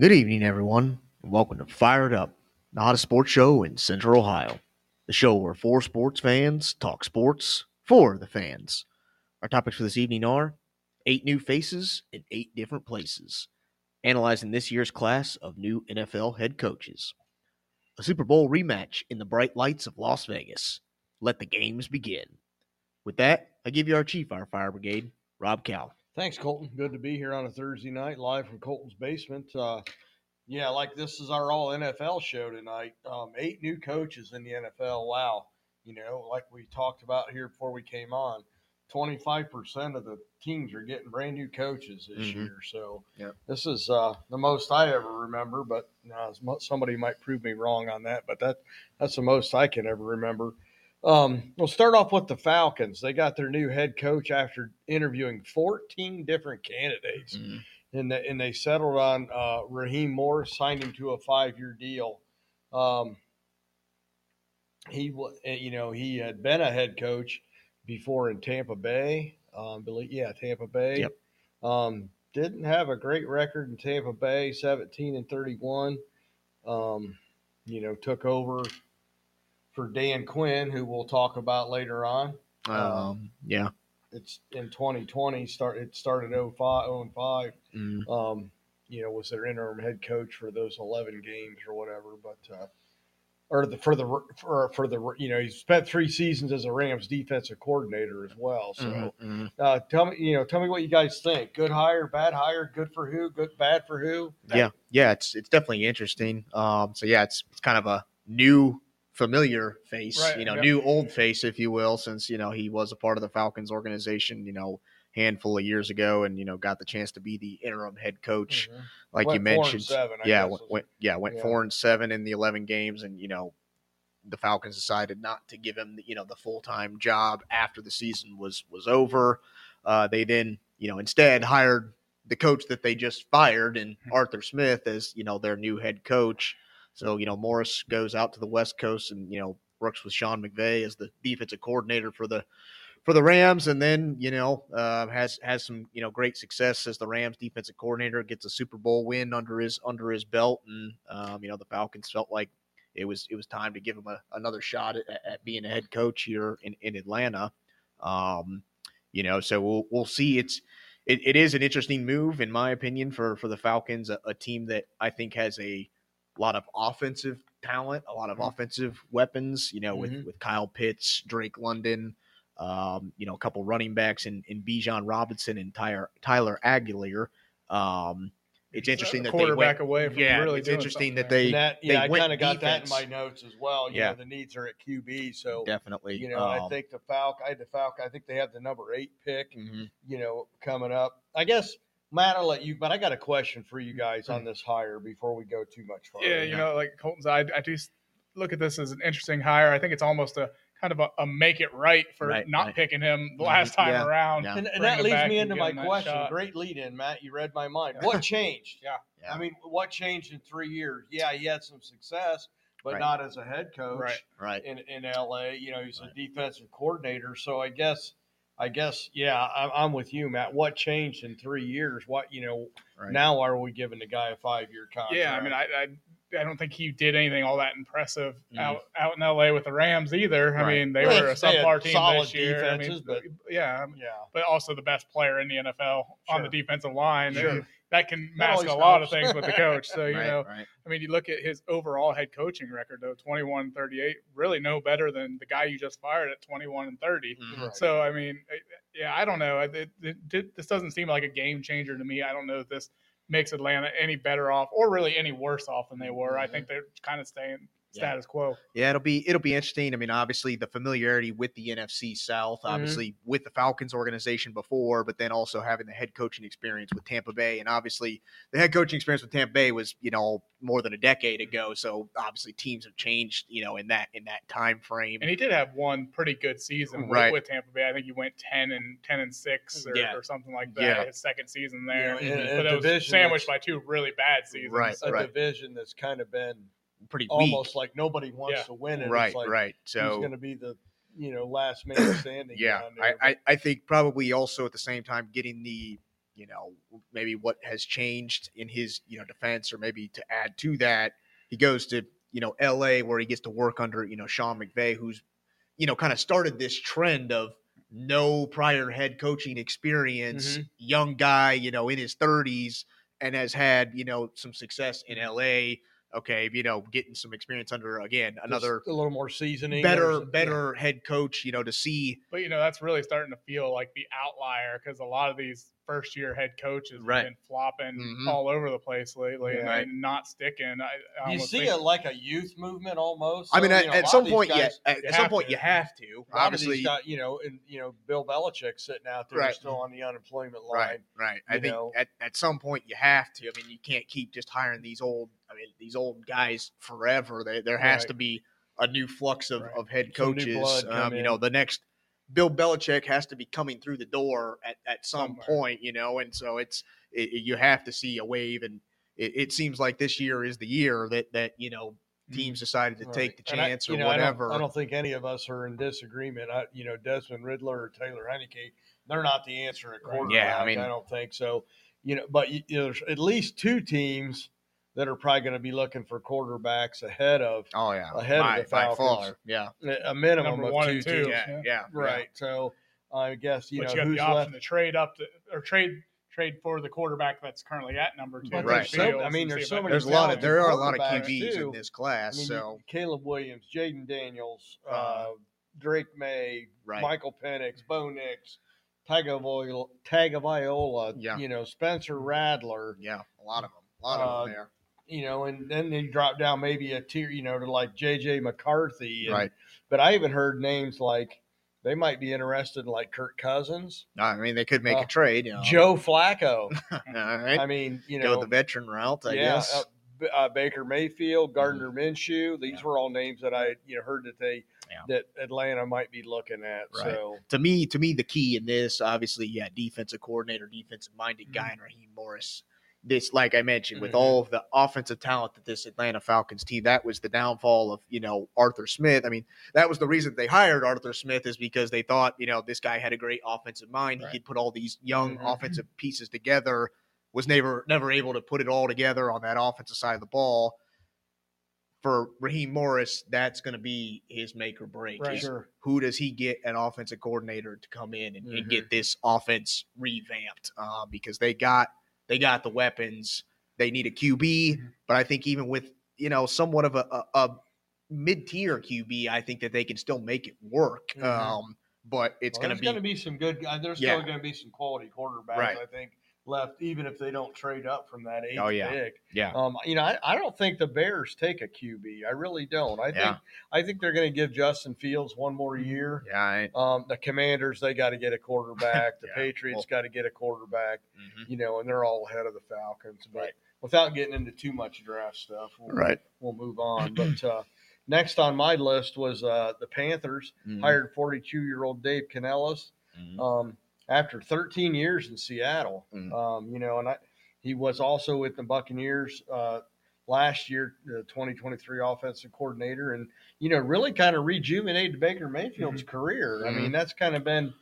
Good evening, everyone, and welcome to Fired Up, the hottest sports show in Central Ohio. The show where four sports fans talk sports for the fans. Our topics for this evening are eight new faces in eight different places, analyzing this year's class of new NFL head coaches, a Super Bowl rematch in the bright lights of Las Vegas. Let the games begin. With that, I give you our chief, our fire brigade, Rob Cal. Thanks, Colton. Good to be here on a Thursday night, live from Colton's basement. Uh, yeah, like this is our all NFL show tonight. Um, eight new coaches in the NFL. Wow. You know, like we talked about here before we came on, 25% of the teams are getting brand new coaches this Mhm. year. So Yep. this is uh, the most I ever remember, but uh, somebody might prove me wrong on that, but that that's the most I can ever remember. Um, we'll start off with the Falcons. They got their new head coach after interviewing 14 different candidates, and, they, and they settled on uh, Raheem Morris, signed him to a five year deal. Um, he, eh, you know, he had been a head coach before in Tampa Bay. Um, believe, yeah, Tampa Bay. Yep. Um, didn't have a great record in Tampa Bay, 17 and 31. Um, you know, took over for Dan Quinn, who we'll talk about later on. Um, yeah. It's in 2020. Start it started 05, 0 and 5. Mm, Um, you know, was their interim head coach for those 11 games or whatever. But uh, or the for the for for the you know he spent three seasons as a Rams defensive coordinator as well. So mhm, mhm. uh, tell me, you know, tell me what you guys think. Good hire, bad hire, good for who, good bad for who? yeah, yeah, it's it's definitely interesting. Um, so yeah, it's it's kind of a new familiar face, Right, you know, new old face, if you will, since you know he was a part of the Falcons organization, you know, handful of years ago, and you know got the chance to be the interim head coach, like Went you mentioned. seven, yeah, went, went yeah went yeah. four and seven in the eleven games, and you know the Falcons decided not to give him the, you know the full time job after the season was was over. Uh, they then you know instead hired the coach that they just fired and. Arthur Smith as you know their new head coach. So you know Morris goes out to the West Coast and you know works with Sean McVay as the defensive coordinator for the for the Rams, and then you know uh, has has some you know great success as the Rams defensive coordinator. Gets a Super Bowl win under his under his belt, and um, you know the Falcons felt like it was it was time to give him a, another shot at, at being a head coach here in in Atlanta. Um, you know, so we'll we'll see. It's it, it is an interesting move in my opinion for for the Falcons, a, a team that I think has a lot of offensive talent, a lot of Mhm. offensive weapons. You know, with with Kyle Pitts, Drake London, um, you know, a couple running backs in in Bijan Robinson and Tyler Tyler Allgeier. Um, it's interesting a that they went, away from yeah, really it's interesting that they that, they yeah, I kind of got that in my notes as well. You Yeah. know, the needs are at QB, so definitely. you know, I um, think the Falcon, I had the Falcon. I think they have the number eight pick. mhm. You know, coming up. I guess Matt, I'll let you. But I got a question for you guys on this hire before we go too much further. Yeah, you know, like Colton's, I, I do look at this as an interesting hire. I think it's almost a kind of a, a make it right for Right, not right. picking him the Mhm, last time yeah, around. yeah. And, and that leads me into my question. shot. Great lead in, Matt. You read my mind. What changed? Yeah. Yeah. I mean, what changed in three years? Yeah, he had some success, but Right. not as a head coach Right. right. in, in LA. You know, he's Right. a defensive coordinator. So I guess, I guess, yeah, I'm, I'm with you, Matt. What changed in three years? What you know? Right. Now are we giving the guy a five year contract? Yeah, I mean, I, I I don't think he did anything all that impressive Mhm. out out in LA with the Rams either. I mean, they Well, were a they had subpar team solid this year. I mean, but- yeah, yeah. but also the best player in the NFL on the defensive line. Sure. And that can mask a lot of things with the coach. So you right, know, right. I mean, you look at his overall head coaching record though, 21 38, really no better than the guy you just fired at 21 and 30. Mhm. So I mean, yeah, I don't know. It, it, it, this doesn't seem like a game changer to me. I don't know if this makes Atlanta any better off or really any worse off than they were. I think they're kind of staying Yeah. status quo. Yeah, it'll be it'll be interesting. I mean, obviously the familiarity with the NFC South, Mhm. obviously with the Falcons organization before, but then also having the head coaching experience with Tampa Bay, and obviously the head coaching experience with Tampa Bay was you know more than a decade ago. So obviously teams have changed, you know, in that in that time frame. And he did have one pretty good season with, Right. with Tampa Bay. I think he went 10 and 10 and 6 or, Yeah. or something like that Yeah. his second season there. Yeah, and- and but it was sandwiched by two really bad seasons. Right, a right. division that's kind of been Pretty almost weak, like nobody wants Yeah. to win it. It's right? like, right. So So going to be the you know last man standing? yeah, down I. I I think probably also at the same time getting the you know, maybe what has changed in his, you know, defense, or maybe to add to that, he goes to, you know, LA where he gets to work under, you know, Sean McVay, who's, you know, kind of started this trend of no prior head coaching experience, Mhm. young guy, you know, in his 30s, and has had, you know, some success in LA. Okay, you know, getting some experience under again another Just a little more seasoning. better There's- yeah. better head coach, you know, to see But you know that's really starting to feel like the outlier because a lot of these first year head coaches Right. been flopping Mhm. all over the place lately and, Right. and not sticking. I, I You see think- it like a youth movement almost. I mean, So, at, you know, at some point, guys- yeah. At, you at some have point, to. you have to. a lot of Obviously, these guys, you know, and you know, Bill Belichick sitting out there Right. still on the unemployment line. right, right. I think know. at, at some point you have to. I mean, you can't keep just hiring these old. I mean, these old guys forever. They, there has Right. to be a new flux of, Right. of head coaches. Um, you know, the next Bill Belichick has to be coming through the door at, at some Somewhere. point. You know, and so it's it, you have to see a wave, and it, it seems like this year is the year that that you know mm-hmm. teams decided to take the Right. And I- chance or know, I don't- whatever. I don't, think any of us are in disagreement. I, you know, Desmond Ridder or Taylor Heinicke, they're not the answer at quarterback. Yeah, I mean- I don't think so. You know, but you, you know, there's at least two teams that are probably going to be looking for quarterbacks ahead of oh yeah, ahead of by, the by Falcons. far. Yeah, a minimum Number of one two and two. teams. yeah, Yeah. yeah, Right. So I guess you but know you got who's the option left. to trade up to or trade trade for the quarterback that's currently at number two. But Right. there's so, I mean, there's so many. There's a lot of there are a lot of quarterbacks, QBs too. in this class. I mean, so Caleb Williams, Jayden Daniels, uh, Uh, Drake Maye, right, Michael Penix, Bo Nix, Tagovailoa, Tagovailoa Yeah. you know, Spencer Rattler, yeah, a lot of them, a lot of Uh, them there. You know, and then you drop down maybe a tier, you know, to like JJ McCarthy. And, Right. But I even heard names like they might be interested in like Kirk Cousins, I mean, they could make uh, a trade. You know. Joe Flacco. All right, I mean, you go know, the veteran route. I yeah, guess. uh, uh, Baker Mayfield, Gardner Mm-hmm. Minshew. These Yeah. were all names that I you know heard that they Yeah. that Atlanta might be looking at. Right. So to me, to me, the key in this, obviously, yeah, defensive coordinator, defensive minded Mm-hmm. guy, and Raheem Morris. This, like I mentioned, with Mhm. all of the offensive talent that this Atlanta Falcons team, that was the downfall of you know Arthur Smith. I mean, that was the reason they hired Arthur Smith is because they thought you know this guy had a great offensive mind. Right. He could put all these young Mhm. offensive pieces together. Was never never able to put it all together on that offensive side of the ball. For Raheem Morris, that's going to be his make or break. Right. sure, who does he get an offensive coordinator to come in and, and Mm-hmm. get this offense revamped? Uh, because they got they got the weapons. They need a QB, Mm-hmm. but I think even with you know somewhat of a, a, a mid tier QB, I think that they can still make it work. Mhm. Um, but it's Well, going to going to be be some good guys. There's Yeah. still going to be some quality quarterbacks. Right. I think left, even if they don't trade up from that eighth Oh, yeah. pick. yeah Um, you know, I, I don't think the Bears take a QB. I really don't. I think Yeah. I think they're going to give Justin Fields one more year. yeah I, Um, the Commanders, they got to get a quarterback. The Yeah. Patriots Well- got to get a quarterback. mhm. You know, and they're all ahead of the Falcons. But Right. without getting into too much draft stuff, we'll, right we'll move on. But uh, next on my list was uh, the Panthers Mhm. hired 42 year old Dave Canales Mhm. um, after 13 years in Seattle. Mhm. Um, you know, and I, he was also with the Buccaneers uh, last year, the 2023 offensive coordinator, and you know, really kind of rejuvenated Baker Mayfield's career. I mean, that's kind of been,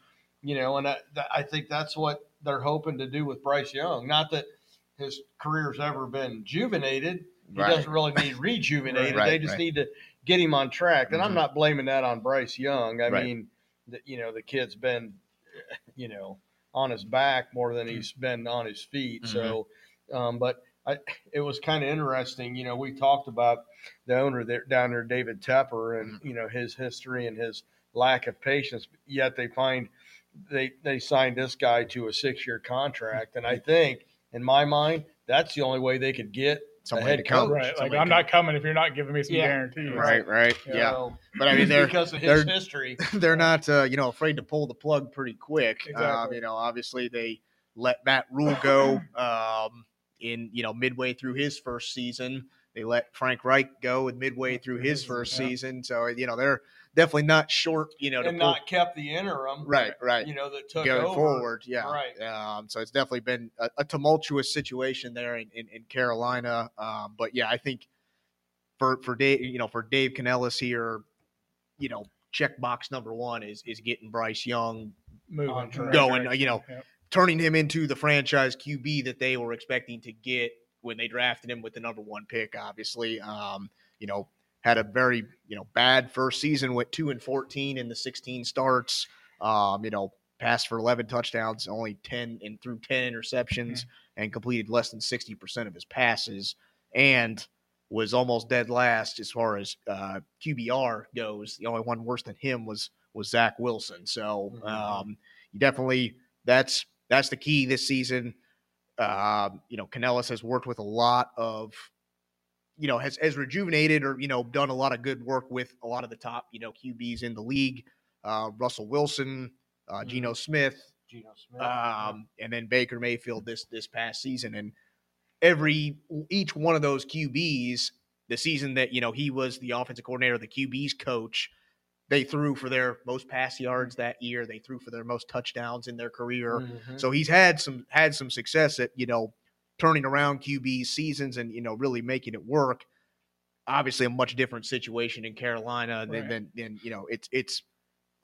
you know, and I, I think that's what they're hoping to do with Bryce Young. Not that his career's ever been juvenated. He Right. doesn't really need rejuvenated. Right, they just right. need to get him on track. And I'm Mhm. not blaming that on Bryce Young. I mean, the, you know, the kid's been, you know, on his back more than he's mm-hmm. been on his feet. So, mm-hmm. um, but I, it was kind of interesting. You know, we talked about the owner there down there, David Tepper, and mm-hmm. you know his history and his lack of patience. Yet they find they they signed this guy to a six year contract, and I think, in my mind, that's the only way they could get Somebody head to come. coach. Right. Like I'm to- not coming if you're not giving me some Yeah. guarantees. right right you yeah know, but I mean they're because of his they're- history. they're not uh, you know afraid to pull the plug pretty quick. Um, you know, obviously they let Matt Rhule go um, in you know midway through his first season. They let Frank Reich go with midway through his first Yeah. season. So you know they're definitely not short. You know, to and pull, not kept the interim. right, right. You know that took Going over. forward, yeah, Right. Um, so it's definitely been a, a tumultuous situation there in, in, in Carolina. Um, but yeah, I think for for Dave, you know, for Dave Canales here, you know, checkbox number one is is getting Bryce Young Moving On right going, direction. you know, Yep. turning him into the franchise QB that they were expecting to get when they drafted him with the number one pick. Obviously, um, you know, had a very you know bad first season, went two and fourteen in the sixteen starts. Um, you know, passed for eleven touchdowns, only ten and threw ten interceptions, and completed less than sixty percent of his passes, and was almost dead last as far as uh, QBR goes. The only one worse than him was was Zach Wilson. So Mhm. um, you definitely that's that's the key this season. Um, you know, Canales has worked with a lot of, you know, has has rejuvenated or you know done a lot of good work with a lot of the top you know QBs in the league. Uh, Russell Wilson, uh. Geno Smith, Geno Smith. um, and then Baker Mayfield this this past season, and every each one of those QBs, the season that you know he was the offensive coordinator, the QB's coach, they threw for their most pass yards that year. They threw for their most touchdowns in their career. Mhm. So he's had some had some success at you know turning around QB seasons and you know really making it work. Obviously, a much different situation in Carolina than Right. than, than you know it's it's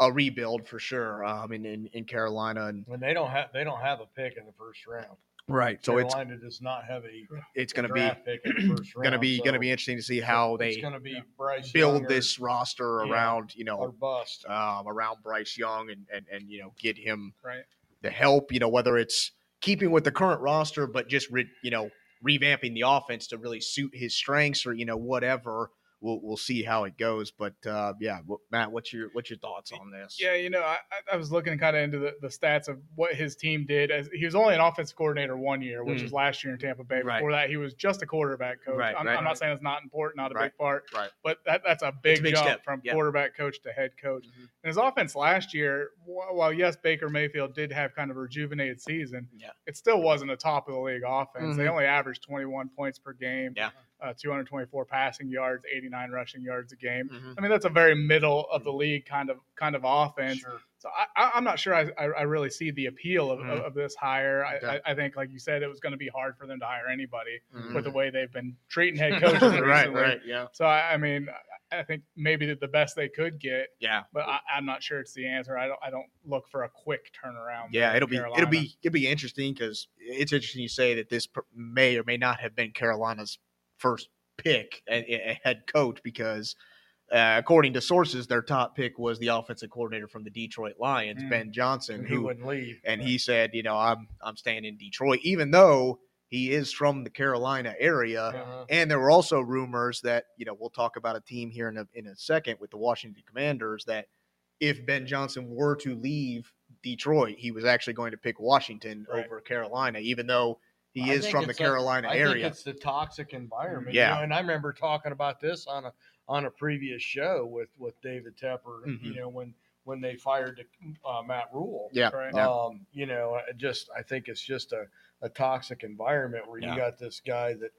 a rebuild for sure. Um, in, in in Carolina and and they don't have they don't have a pick in the first round. right, so it's Carolina does not have a it's going to be draft pick in the first round. going to be going to be interesting to see how it's they going to be Bryce build Young or- this roster Yeah. around you or know bust. um, around Bryce Young and, and and you know get him Right. the help. You know whether it's keeping with the current roster, but just re, you know revamping the offense to really suit his strengths or you know whatever. We'll we'll see how it goes. But uh, yeah, Matt, what's your what's your thoughts on this? Yeah, you know, I, I- was looking kind of into the, the stats of what his team did. As he was only an offensive coordinator one year, which Mm. was last year in Tampa Bay. Right. Before that, he was just a quarterback coach. Right, I'm, right. I'm not saying it's not important, not a Right, big part, right. but that, that's a big, big jump step, from yeah. quarterback coach to head coach. Mhm. And his offense last year, wh- while yes, Baker Mayfield did have kind of a rejuvenated season, Yeah. it still wasn't a top of the league offense. They Mhm. only averaged 21 points per game. Yeah. Uh, 224 passing yards, 89 rushing yards a game. Mhm. I mean, that's a very middle of the league kind of kind of offense. Sure. So I, I'm not sure I, I, really see the appeal of, Mhm. of, of this hire. I, Okay. I, I think, like you said, it was going to be hard for them to hire anybody Mhm. with the way they've been treating head coaches recently. right, right, yeah, So I, I mean, I think maybe the- the best they could get, yeah. but I, I'm not sure it's the answer. I don't I don't look for a quick turnaround. Yeah, it'll be Carolina. it'll be it'll be interesting because it's interesting you say that this may or may not have been Carolina's first pick a, head coach because uh, according to sources, their top pick was the offensive coordinator from the Detroit Lions, Mm. Ben Johnson, And he who wouldn't leave. and he said, you know, I'm I'm staying in Detroit, even though he is from the Carolina area. Uh-huh. And there were also rumors that, you know, we'll talk about a team here in a, in a second with the Washington Commanders that if Ben Johnson were to leave Detroit, he was actually going to pick Washington Right. over Carolina, even though he is from the Carolina I think area. it's the toxic environment. Yeah. You know, and I remember talking about this on a on a previous show with with David Tepper. Mhm. You know when when they fired uh, Matt Rhule. Yeah. Right. yeah. Um, you know, just I think it's just a, a toxic environment where Yeah. you got this guy that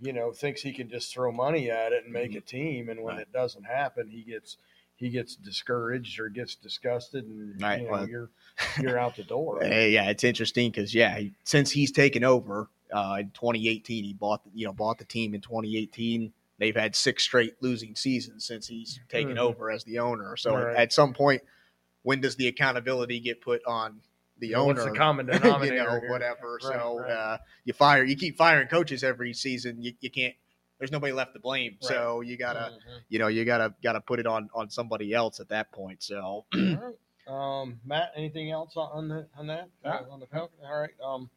you know thinks he can just throw money at it and make Mhm. a team, and when Right. it doesn't happen, he gets he gets discouraged or gets disgusted, and Right, you know, well- you're you're out the door. Uh, yeah, it's interesting because yeah, since he's taken over uh, in 2018, he bought you know bought the team in 2018. They've had six straight losing seasons since he's taken Mhm. over as the owner. So Right. at some point, when does the accountability get put on the You owner? What's the common you denominator? know, whatever. Right, so right. Uh, you fire, you keep firing coaches every season. You, you can't. There's nobody left to blame. So you gotta, Mhm. you know, you gotta gotta put it on on somebody else at that point. So All right. Um, Matt, anything else on- on the on that No. Uh, on the Falcons? All right. Um,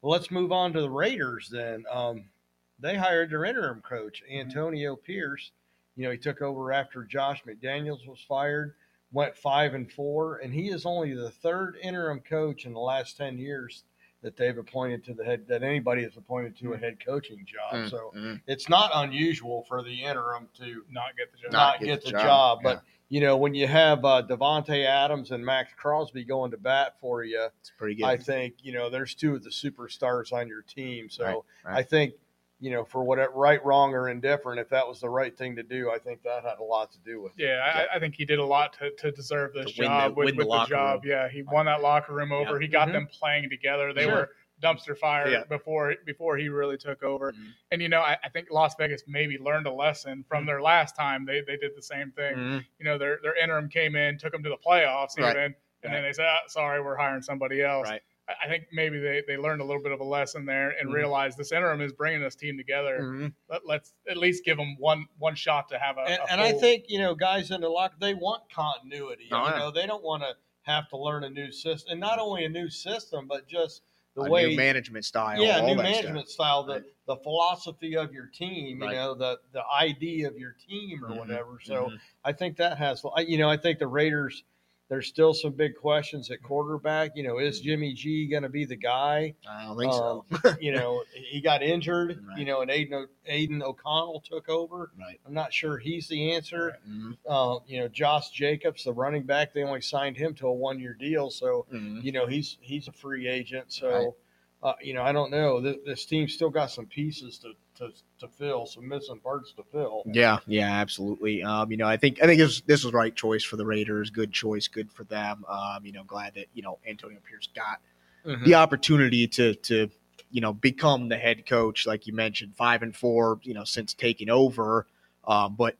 well, let's move on to the Raiders then. Um, they hired their interim coach Antonio Pierce. You know, he took over after Josh McDaniels was fired. Went five and four, and he is only the third interim coach in the last ten years that they've appointed to the head that anybody has appointed to a head coaching job. Mm, So mm. it's not unusual for the interim to not get the job. not, get, the job. But you know, when you have uh, Davante Adams and Maxx Crosby going to bat for you, it's pretty good. I think you know there's two of the superstars on your team. So Right, right. I think you know for whatever right, wrong, or indifferent, if that was the right thing to do, I think that had a lot to do with it. Yeah, I, I think he did a lot to, to deserve this To win the- job with, the with the, job. room. Yeah, he won that locker room over. He got Mhm. them playing together. They Sure. were dumpster fire Yeah. before before he really took over. Mhm. And you know, I, I think Las Vegas maybe learned a lesson from their last time. They they did the same thing. Mhm. You know, their their interim came in, took them to the playoffs Right. even, and then they said, "Ah, "Sorry, we're hiring somebody else." Right. I- think maybe they, they learned a little bit of a lesson there and Mhm. realized this interim is bringing this team together. Mhm. Let, let's at least give them one one shot to have a. and, a and I think you know guys in the locker they want continuity. Oh, you yeah. know they don't want to have to learn a new system, and not only a new system, but just the A way new management style. yeah, new that stuff. management style, the Right. the philosophy of your team, you know, the the ID of your team or Mhm. whatever. So Mhm. I think that has, you know, I think the Raiders. There's still some big questions at quarterback. You know, is Jimmy G going to be the guy? I don't think so. you know, he got injured. Right. You know, and Aidan, O- Aidan O'Connell took over. right. I'm not sure he's the answer. Mhm. Uh, you know, Josh Jacobs, the running back, they only signed him to a one year deal, so Mhm. you know he's he's a free agent. So, Right. uh, you know, I don't know. This, this team still got some pieces to, to to fill, some missing parts to fill. Yeah, yeah, absolutely. Um, you know, I think I think this this was right choice for the Raiders. Good choice, good for them. Um, you know, glad that you know Antonio Pierce got Mhm. the opportunity to to you know become the head coach, like you mentioned, five and four. You know, since taking over. Um, but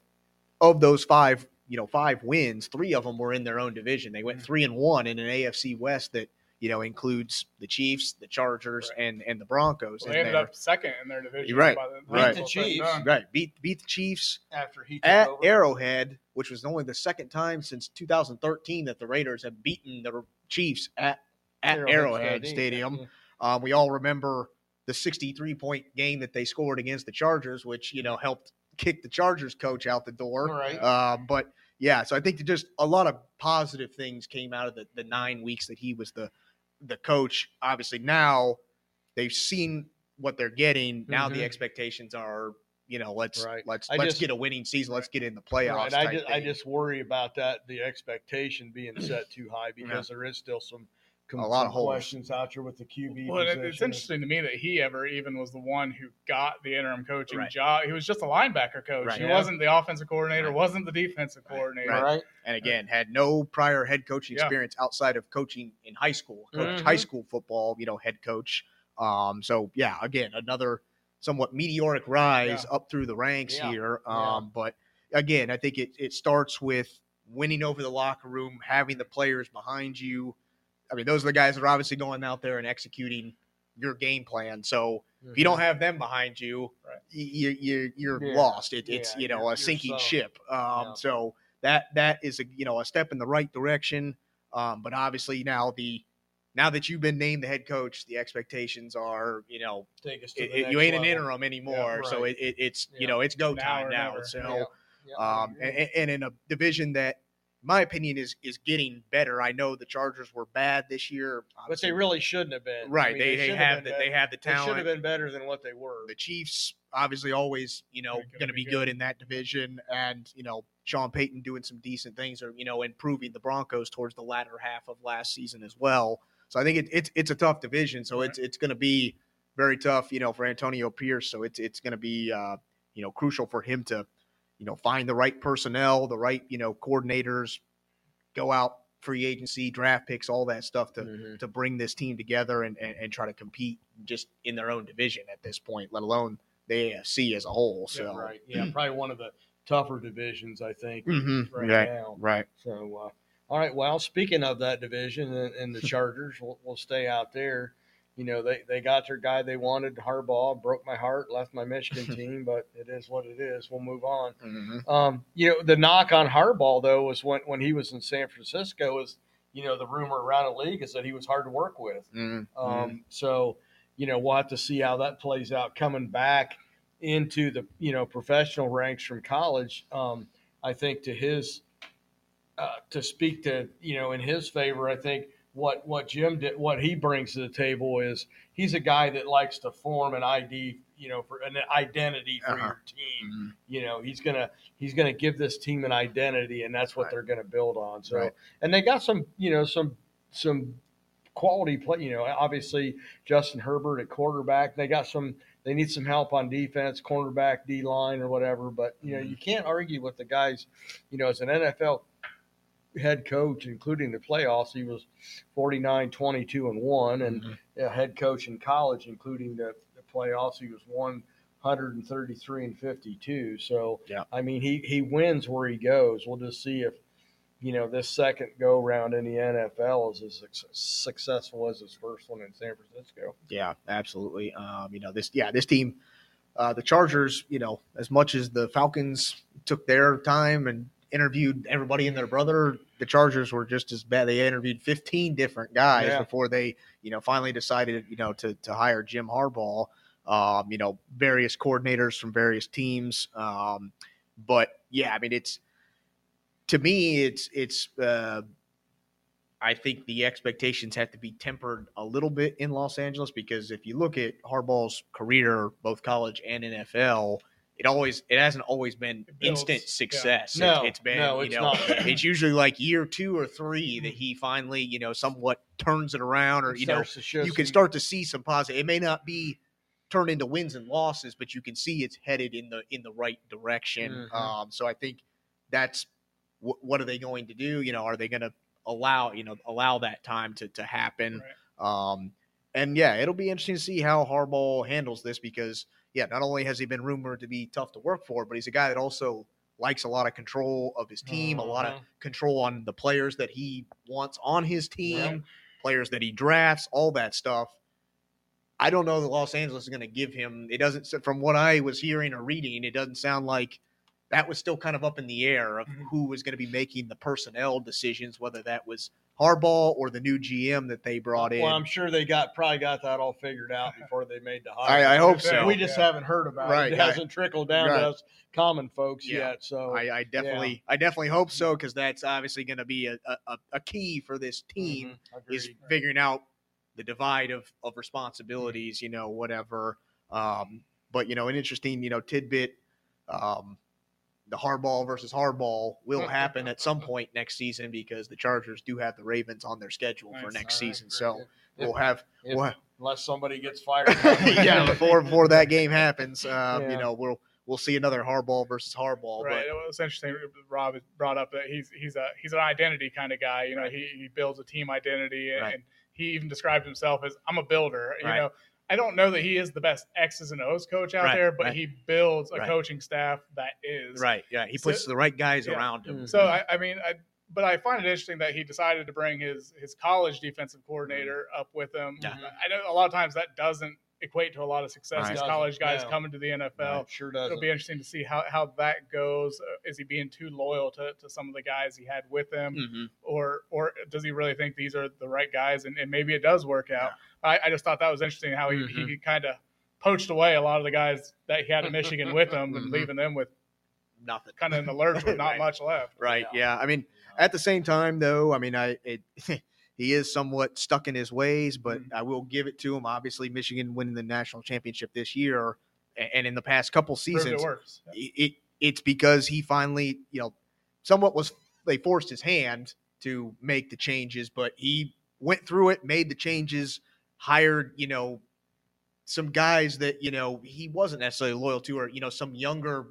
of those five, you know, five wins, three of them were in their own division. They went Mhm. three and one in an AFC West that you know includes the Chiefs, the Chargers, and and the Broncos. Well, they ended there. up second in their division. Right, by the- right. all The Chiefs. right beat beat the Chiefs After he took at over. Arrowhead, which was only the second time since 2013 that the Raiders have beaten the Chiefs at at Arrowhead Stadium. Um, we all remember the 63 point game that they scored against the Chargers, which you know helped kick the Chargers coach out the door. Right. Um, but yeah, so I think that just a lot of positive things came out of the, the nine weeks that he was the the coach. Obviously, now they've seen what they're getting. Now the Mhm. expectations are, you know, let's Right. let's I let's just- get a winning season. Let's get in the playoffs. Right. I just, I just worry about that the expectation being set too high because there is still some, A lot of holes. questions out there with the QB. Well, position. it's interesting to me that he ever even was the one who got the interim coaching Right. job. He was just a linebacker coach. Right. He Yeah. wasn't the offensive coordinator, Right. wasn't the defensive Right. coordinator. Right. right? and again had no prior head coaching Yeah. experience outside of coaching in high school, coached Mhm. high school football, you know, head coach. Um, so yeah, again, another somewhat meteoric rise up through the ranks Yeah. here. Yeah. Um, but again, I think it it starts with winning over the locker room, having the players behind you. I mean, those are the guys that are obviously going out there and executing your game plan. So if you don't have them behind you, Right. you, you you're Yeah. lost. It, it's you know you're- a sinking ship. Um, Yeah. So that that is a you know a step in the right direction. Um, but obviously now the now that you've been named the head coach, the expectations are you know take us to it, it- you ain't an interim anymore. So right. it, it, it's Yeah. you know it's go Now time now. So Yeah. Yeah, um, and, and in a division that, my opinion, is is getting better. I know the Chargers were bad this year, but they really shouldn't have been. I right. mean, they they, should have they have the They should have been better than what they were. the Chiefs obviously always, you know, gonna be be good. good in that division, and you know, Sean Payton doing some decent things, or you know, improving the Broncos towards the latter half of last season as well. So I think it, it's it's a tough division. So it's it's going to be very tough, you know, for Antonio Pierce. So it's it's going to be uh, you know crucial for him to you know find the right personnel, the right you know coordinators, go out free agency, draft picks, all that stuff to Mhm. to bring this team together and, and, and try to compete just in their own division at this point, let alone the AFC as a whole. Yeah, So right. Yeah, probably one of the tougher divisions, I think, Mhm. right, right, now. right. So, uh, all right. Well, speaking of that division and, and the Chargers, we'll, we'll stay out there. You know, they, they got their guy they wanted, Harbaugh, broke my heart, left my Michigan team, but it is what it is. We'll move on. Mhm. Um, you know, the knock on Harbaugh though was when, when he was in San Francisco was, you know, the rumor around the league is that he was hard to work with. Mhm. Um, so, you know, we'll have to see how that plays out coming back into the, you know, professional ranks from college. Um, I think to his, uh, to speak to, you know, in his favor, I think what, what Jim did, what he brings to the table is he's a guy that likes to form an ID, you know, for an identity for Uh-huh. your team. Mhm. You know, he's gonna he's gonna give this team an identity, and that's what Right. they're gonna build on. So, Right. and they got some, you know, some some quality play. You know, obviously Justin Herbert at quarterback. They got some. They need some help on defense, cornerback, D line, or whatever. But you know, Mhm. you can't argue with the guys. You know, as an NFL head coach, including the playoffs, he was 49, 22, and one, and Mhm. a head coach in college, including the, the playoffs, he was 133 and 52. So, Yeah. I mean, he, he wins where he goes. We'll just see if, you know, this second go round in the NFL is as successful as his first one in San Francisco. Yeah, absolutely. Um, you know, this yeah, this team, uh, the Chargers, you know, as much as the Falcons took their time and interviewed everybody and their brother, the Chargers were just as bad. They interviewed 15 different guys Yeah. before they, you know, finally decided, you know, to to hire Jim Harbaugh. Um, you know, various coordinators from various teams. Um, but yeah, I mean, it's to me, it's it's. Uh, I think the expectations have to be tempered a little bit in Los Angeles because if you look at Harbaugh's career, both college and NFL, it always it hasn't always been It instant yeah. success. It- No, it's been no, you it's know not. it's usually like year two or three that he finally you know somewhat turns it around or you know Starts to show you can start to see some positive. It may not be turned into wins and losses, but you can see it's headed in the in the right direction. Mhm. Um, so I think that's wh- what are they going to do? You know, are they going to allow you know allow that time to to happen? Um, and yeah, it'll be interesting to see how Harbaugh handles this because yeah, not only has he been rumored to be tough to work for, but he's a guy that also likes a lot of control of his team, a lot of Mhm. control on the players that he wants on his team, players that he drafts, all that stuff. I don't know that Los Angeles is going to give him. It doesn't, from what I was hearing or reading, it doesn't sound like that was still kind of up in the air of Mhm. who was going to be making the personnel decisions, whether that was Harbaugh or the new GM that they brought in. Well, I'm sure they got probably got that all figured out before they made the hire. I, I hope so. we just Yeah. haven't heard about Right, it. It I- hasn't trickled down right. to us common folks Yeah. yet. So I, I definitely, I definitely hope so because that's obviously going to be a, a, a key for this team. Mhm, is figuring out the divide of, of responsibilities, you know, whatever. Um, but you know, an interesting, you know, tidbit, um, the Harbaugh versus Harbaugh will happen at some point next season because the Chargers do have the Ravens on their schedule for next right, season. So good. we'll have, If- we'll, unless somebody gets fired. yeah, before before that game happens, um, you know, we'll we'll see another Harbaugh versus Harbaugh. Right. It was interesting. Rob brought up that he's he's a he's an identity kind of guy. You know, he, he builds a team identity, and, Right. and he even described himself as I'm a builder. You Right. know, I don't know that he is the best X's and O's coach out Right, there, but right. he builds a Right. coaching staff that is right, yeah, he So- puts the right guys yeah. around him. So I, I mean, I, but I find it interesting that he decided to bring his his college defensive coordinator up with him. Yeah. I know a lot of times that doesn't equate to a lot of success. Right. These college guys no. coming to the NFL. Right, sure does. It'll be interesting to see how, how that goes. Uh, Is he being too loyal to, to some of the guys he had with him, Mhm. or or does he really think these are the right guys? And, and maybe it does work out. I, I just thought that was interesting how he, Mhm. he kind of poached away a lot of the guys that he had in Michigan with him and Mhm. leaving them with Nothing. kind of in the lurch with not Right. much left. Right. Yeah. Yeah. I mean, at the same time, though, I mean, I it, he is somewhat stuck in his ways, but Mhm. I will give it to him. Obviously, Michigan winning the national championship this year, a- and in the past couple seasons, it works. it, it it's because he finally, you know, somewhat was they forced his hand to make the changes, but he went through it, made the changes, hired, you know, some guys that you know he wasn't necessarily loyal to, or you know, some younger,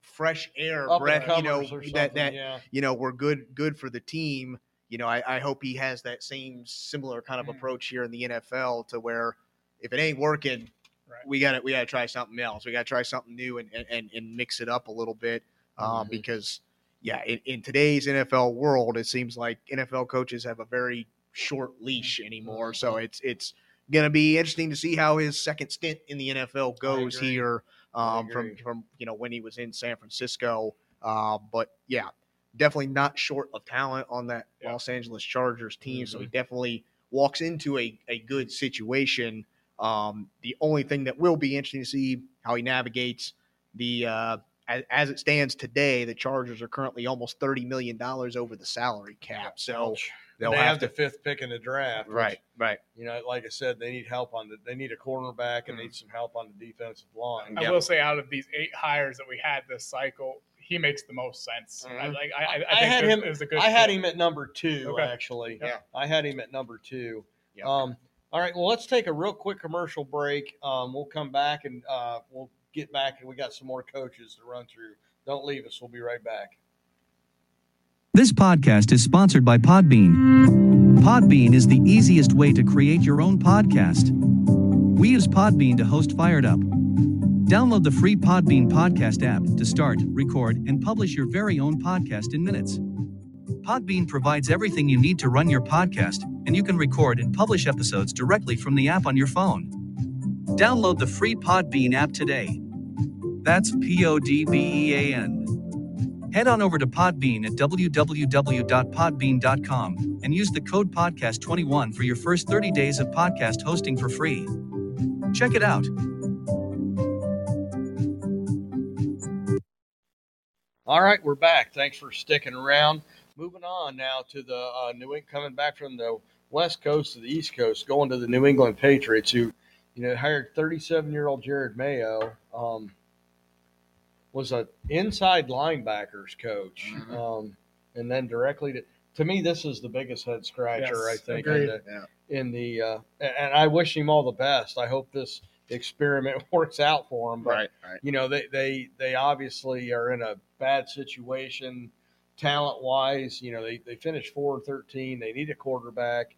fresh air breath, you know, and comers or that that yeah. you know were good good for the team. You know, I, I hope he has that same similar kind of Mhm. approach here in the NFL to where if it ain't working, Right. we got to we got to try something else. We got to try something new and, and and mix it up a little bit um, Mhm. because yeah, in, in today's NFL world, it seems like NFL coaches have a very short leash anymore. So Mhm. it's it's gonna be interesting to see how his second stint in the NFL goes here um, from from you know when he was in San Francisco. Uh, but yeah, definitely not short of talent on that Yeah. Los Angeles Chargers team. So he Mhm. definitely walks into a, a good situation. Um, the only thing that will be interesting to see how he navigates the uh, as, as it stands today, the Chargers are currently almost thirty million dollars over the salary cap. So Ouch. They'll they have, have to the fifth pick in the draft. which, right, right. You know, like I said, they need help on the. They need a cornerback and Mhm. need some help on the defensive line. I Yeah. will say, out of these eight hires that we had this cycle, he makes the most sense. I, Mhm. like, I, I, I, I had him- Is a good I had fit. him at number two, Okay. actually. Yeah. I had him at number two. Yeah. Um, all right. Well, let's take a real quick commercial break. Um, we'll come back and uh, we'll get back and we got some more coaches to run through. Don't leave us. We'll be right back. This podcast is sponsored by Podbean. Podbean is the easiest way to create your own podcast. We use Podbean to host Fired Up. Download the free Podbean podcast app to start, record, and publish your very own podcast in minutes. Podbean provides everything you need to run your podcast, and you can record and publish episodes directly from the app on your phone. Download the free Podbean app today. That's P O D B E A N. Head on over to Podbean at www.podbean.com and use the code podcast21 for your first 30 days of podcast hosting for free. Check it out. All right, we're back. Thanks for sticking around. Moving on now to the uh, New England, coming back from the West Coast to the East Coast, going to the New England Patriots, who, you know, hired 37-year-old Jerod Mayo, um, was an inside linebackers coach, Mhm. um, and then directly to. To me, this is the biggest head scratcher. Yes, I think agreed. in the, Yeah. in the uh, and I wish him all the best. I hope this experiment works out for him. But Right. Right. you know, they they they obviously are in a bad situation talent wise. You know, they they finished four and thirteen. They need a quarterback.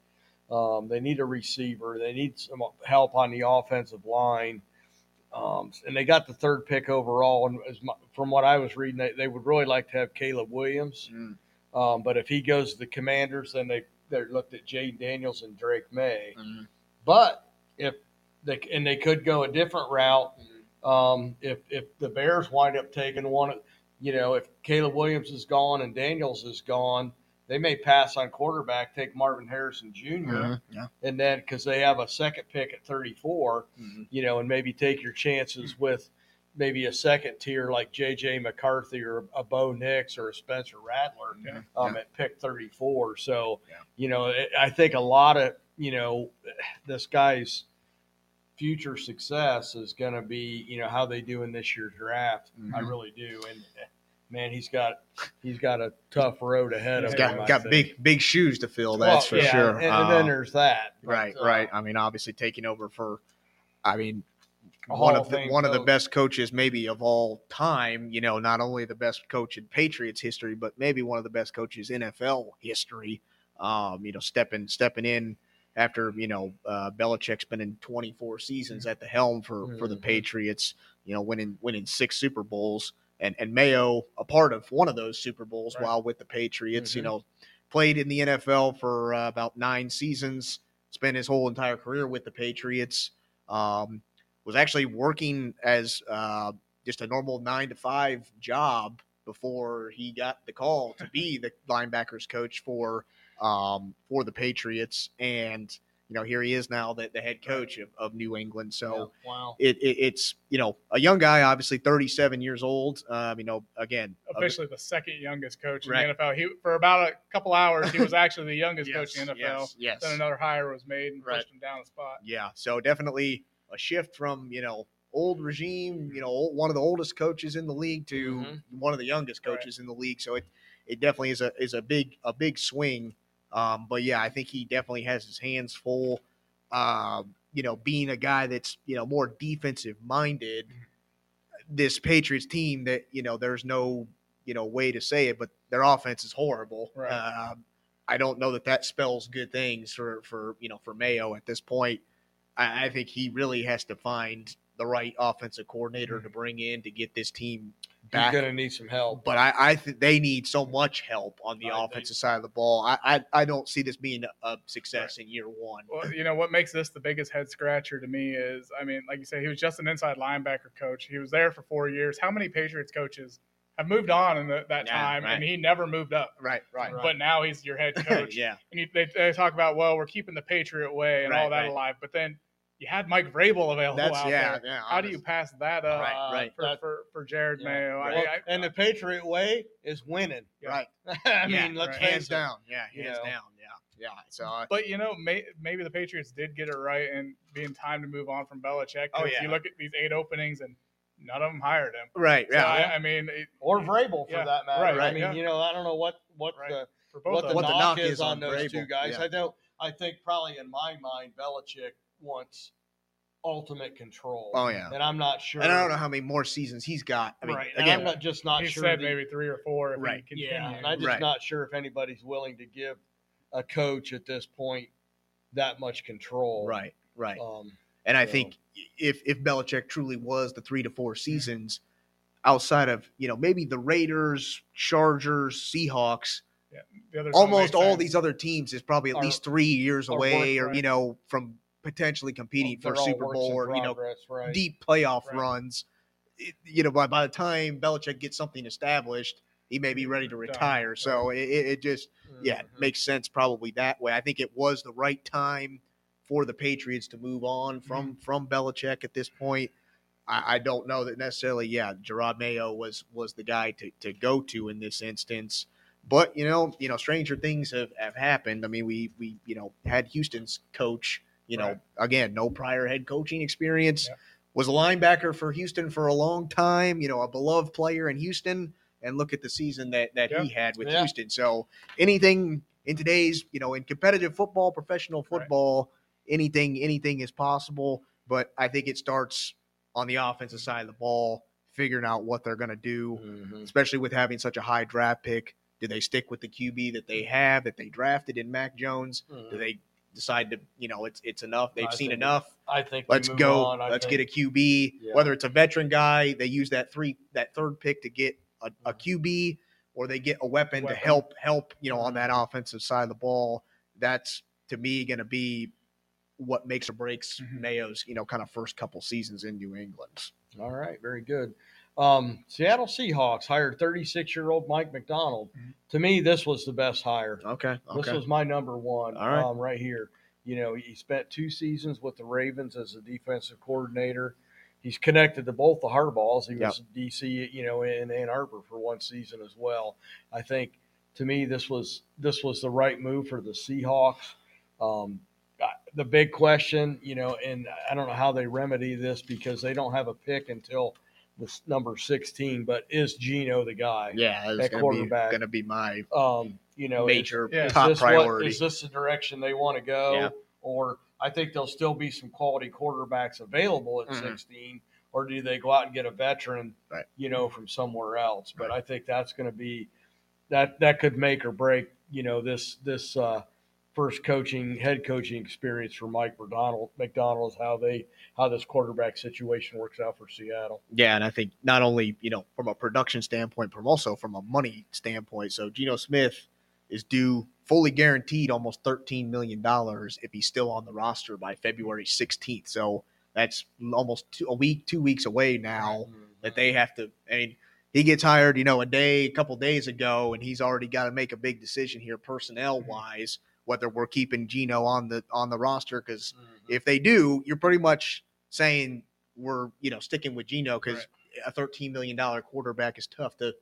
Um, they need a receiver. They need some help on the offensive line. Um, and they got the third pick overall. And as my, from what I was reading, they, they would really like to have Caleb Williams. Mm. Um, but if he goes to the Commanders, then they they looked at Jay Daniels and Drake Maye. Mhm. But if they and they could go a different route, um, if if the Bears wind up taking one, you know, if Caleb Williams is gone and Daniels is gone, they may pass on quarterback, take Marvin Harrison junior Mhm. Yeah. and then because they have a second pick at 34, Mhm. you know, and maybe take your chances with maybe a second tier like J.J. McCarthy or a Bo Nix or a Spencer Rattler Yeah. um, at pick 34. So, Yeah. you know, it, I think a lot of, you know, this guy's future success is going to be, you know, how they do in this year's draft. I Mhm. really do. And man, he's got, he's got a tough road ahead He's of He's him. got got big big shoes to fill. That's for Well, yeah, sure. And, and then Uh, there's that. But, right. uh, Right. I mean, obviously taking over for, I mean, one of the, one of the best coaches maybe of all time. You know, not only the best coach in Patriots history, but maybe one of the best coaches in NFL history. Um, you know, stepping stepping in after you know uh, Belichick's been in 24 seasons at the helm for for the Mhm. Patriots. You know, winning winning six Super Bowls, and and Mayo a part of one of those Super Bowls Right. while with the Patriots. You Mhm. know, played in the NFL for uh, about nine seasons. Spent his whole entire career with the Patriots. Um, was actually working as uh, just a normal nine to five job before he got the call to be the linebackers coach for um, for the Patriots, and you know here he is now the, the head coach of, of New England. So Yeah, wow. it, it, it's you know a young guy, obviously 37 years old. Um, you know again, officially the second youngest coach in the NFL. He for about a couple hours he was actually the youngest coach in the NFL. Yes, yes. Then another hire was made and Right. pushed him down the spot. Yeah, so definitely a shift from you know old regime, you know ol- one of the oldest coaches in the league to Mhm. one of the youngest Right. coaches in the league. So it it definitely is a is a big a big swing. Um, but yeah, I think he definitely has his hands full. Um, you know, being a guy that's you know more defensive minded, this Patriots team that you know there's no you know way to say it, but their offense is horrible. Right. Um, I don't know that that spells good things for for you know for Mayo at this point. I, I think he really has to find the right offensive coordinator to bring in to get this team He's back. going to need some help. But I, I think they need so much help on the I think- offensive side of the ball. I, I, I don't see this being a, success in year one. Well, you know what makes this the biggest head scratcher to me is, I mean, like you say, he was just an inside linebacker coach. He was there for four years. How many Patriots coaches have moved on in the, that Yeah, time, right. and he never moved up? Right, right, Right. But now he's your head coach. yeah, And you, they, they talk about, well, we're keeping the Patriot way and Right, all that right. alive. But then you had Mike Vrabel available that's out yeah, there. yeah. How do you pass that up Right, right. For, That- for, for Jerod Yeah. Mayo? I Well, mean, I, and the Patriot way is winning. Right, I Yeah, mean, let's right. hands down. Yeah, you hands know. down. Yeah, yeah. So uh, But you know, may, maybe the Patriots did get it right and being time to move on from Belichick. 'cause Oh, yeah. You look at these eight openings and none of them hired him. right, So, yeah. I, I mean, it, Or Vrabel, for Yeah, that matter. right, I mean, yeah. you know, I don't know what what Right. the what the them. What the knock, knock is is on on those Vrabel, two guys. yeah. I don't. I think probably in my mind, Belichick wants ultimate control. Oh yeah. and I'm not sure. And I don't know how many more seasons he's got. I mean, right. and again, I'm not just not he sure. said the- maybe three or four. If Right. He Yeah, and I'm just Right. not sure if anybody's willing to give a coach at this point that much control. right, right. Um, And I So- think if if Belichick truly was the three to four seasons, outside of you know maybe the Raiders, Chargers, Seahawks, The others almost all these other teams is probably at Are- least three years away, worth- or right. you know, from potentially competing They're for Super Bowl or you know right. deep playoff Right. runs. It, you know, by by the time Belichick gets something established, he may be ready to retire. So it, it just yeah, Mhm. makes sense probably that way. I think it was the right time for the Patriots to move on from from Belichick at this point. I, I don't know that necessarily. Yeah, Jerod Mayo was was the guy to, to go to in this instance. But you know, you know, stranger things have, have happened. I mean, we we you know had Houston's coach. You know, Right. again, no prior head coaching experience. Yeah. Was a linebacker for Houston for a long time. You know, a beloved player in Houston. And look at the season that that he had with Yeah. Houston. So anything in today's, you know, in competitive football, professional Right. football, anything anything is possible. But I think it starts on the offensive side of the ball, figuring out what they're going to do, Mhm. especially with having such a high draft pick. Do they stick with the QB that they have that they drafted in Mac Jones? Do Mhm. they decide to, you know, it's it's enough. They've I seen enough. I think Let's go. on. Let's think- get a QB. Yeah. Whether it's a veteran guy, they use that three that third pick to get a, a QB, or they get a weapon, to help help you know on that offensive side of the ball. That's to me going to be what makes or breaks Mhm. Mayo's you know kind of first couple seasons in New England. All right, very good. Um, Seattle Seahawks hired 36 year old Mike Macdonald. Mhm. To me, this was the best hire. Okay. This was my number one. All right. um, right here. You know, he spent two seasons with the Ravens as a defensive coordinator. He's connected to both the Harbaughs. He was DC, you know, in Ann Arbor for one season as well. I think to me this was this was the right move for the Seahawks. Um, the big question, you know, and I don't know how they remedy this because they don't have a pick until this number 16. But is Geno the guy? yeah, that that's going to be quarterback. going to be my Um, you know, is- major yeah. top this priority. is this the direction they want to go? Yeah. Or I think there'll still be some quality quarterbacks available at Mhm. 16, or do they go out and get a veteran, Right. you know, from somewhere else? But I think that's going to be that that could make or break, you know, this this uh, first coaching head coaching experience for Mike Macdonald. Macdonald is how they how this quarterback situation works out for Seattle. Yeah, and I think not only you know from a production standpoint, but also from a money standpoint. So Geno Smith is due fully guaranteed almost thirteen million dollars if he's still on the roster by February sixteenth. So that's almost two, a week, two weeks away now that they have to. I mean, he gets hired, you know, a day, a couple days ago, and he's already got to make a big decision here, personnel wise, whether we're keeping Geno on the on the roster because Mhm. if they do, you're pretty much saying we're you know sticking with Geno because a thirteen million dollar quarterback is tough to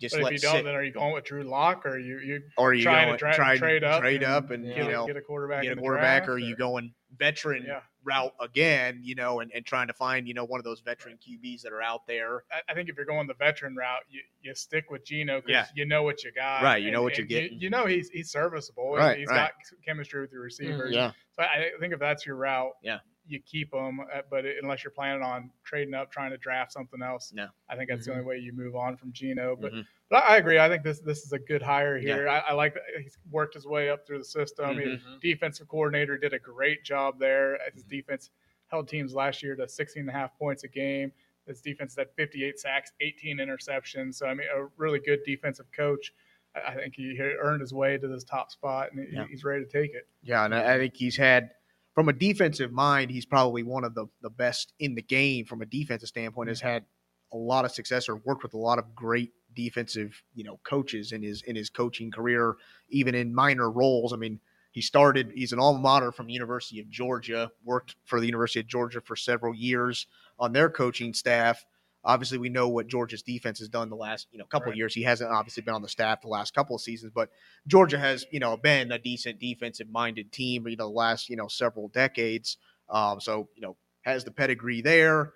just But if let you don't, then are you going with Drew Lock or you you or are you trying going to try trade up, trade up, and Yeah. you get, know get a quarterback? get a quarterback, or are you going veteran Yeah. Route again? You know, and, and trying to find you know one of those veteran QBs that are out there. I, I think if you're going the veteran route, you, you stick with Geno because Yeah. you know what you got. Right, you know what you're and you- You, know he's he's serviceable. Right, He's right. got chemistry with your receivers. Mm-hmm. Yeah, So I I think if that's your route, Yeah. You keep them, uh, But unless you're planning on trading up, trying to draft something else, No. I think that's the only way you move on from Geno. But Mhm. but I agree. I think this this is a good hire Yeah. here. I, I like that he's worked his way up through the system. He- Mhm. defensive coordinator did a great job there. Mm-hmm. His defense held teams last year to 16 and a half points a game. His defense had 58 sacks, 18 interceptions. So, I mean, a really good defensive coach. I I think he earned his way to this top spot, and Yeah. he's ready to take it. Yeah, and I I think he's had from a defensive mind, he's probably one of the the best in the game from a defensive standpoint. Has had a lot of success or worked with a lot of great defensive, you know, coaches in his in his coaching career, even in minor roles. I mean, he started. He's an alma mater from University of Georgia. Worked for the University of Georgia for several years on their coaching staff. Obviously, we know what Georgia's defense has done the last you know couple of Right. years. He hasn't obviously been on the staff the last couple of seasons, but Georgia has, you know, been a decent defensive minded team, you know, the last, you know, several decades. Um, so, you know, has the pedigree there.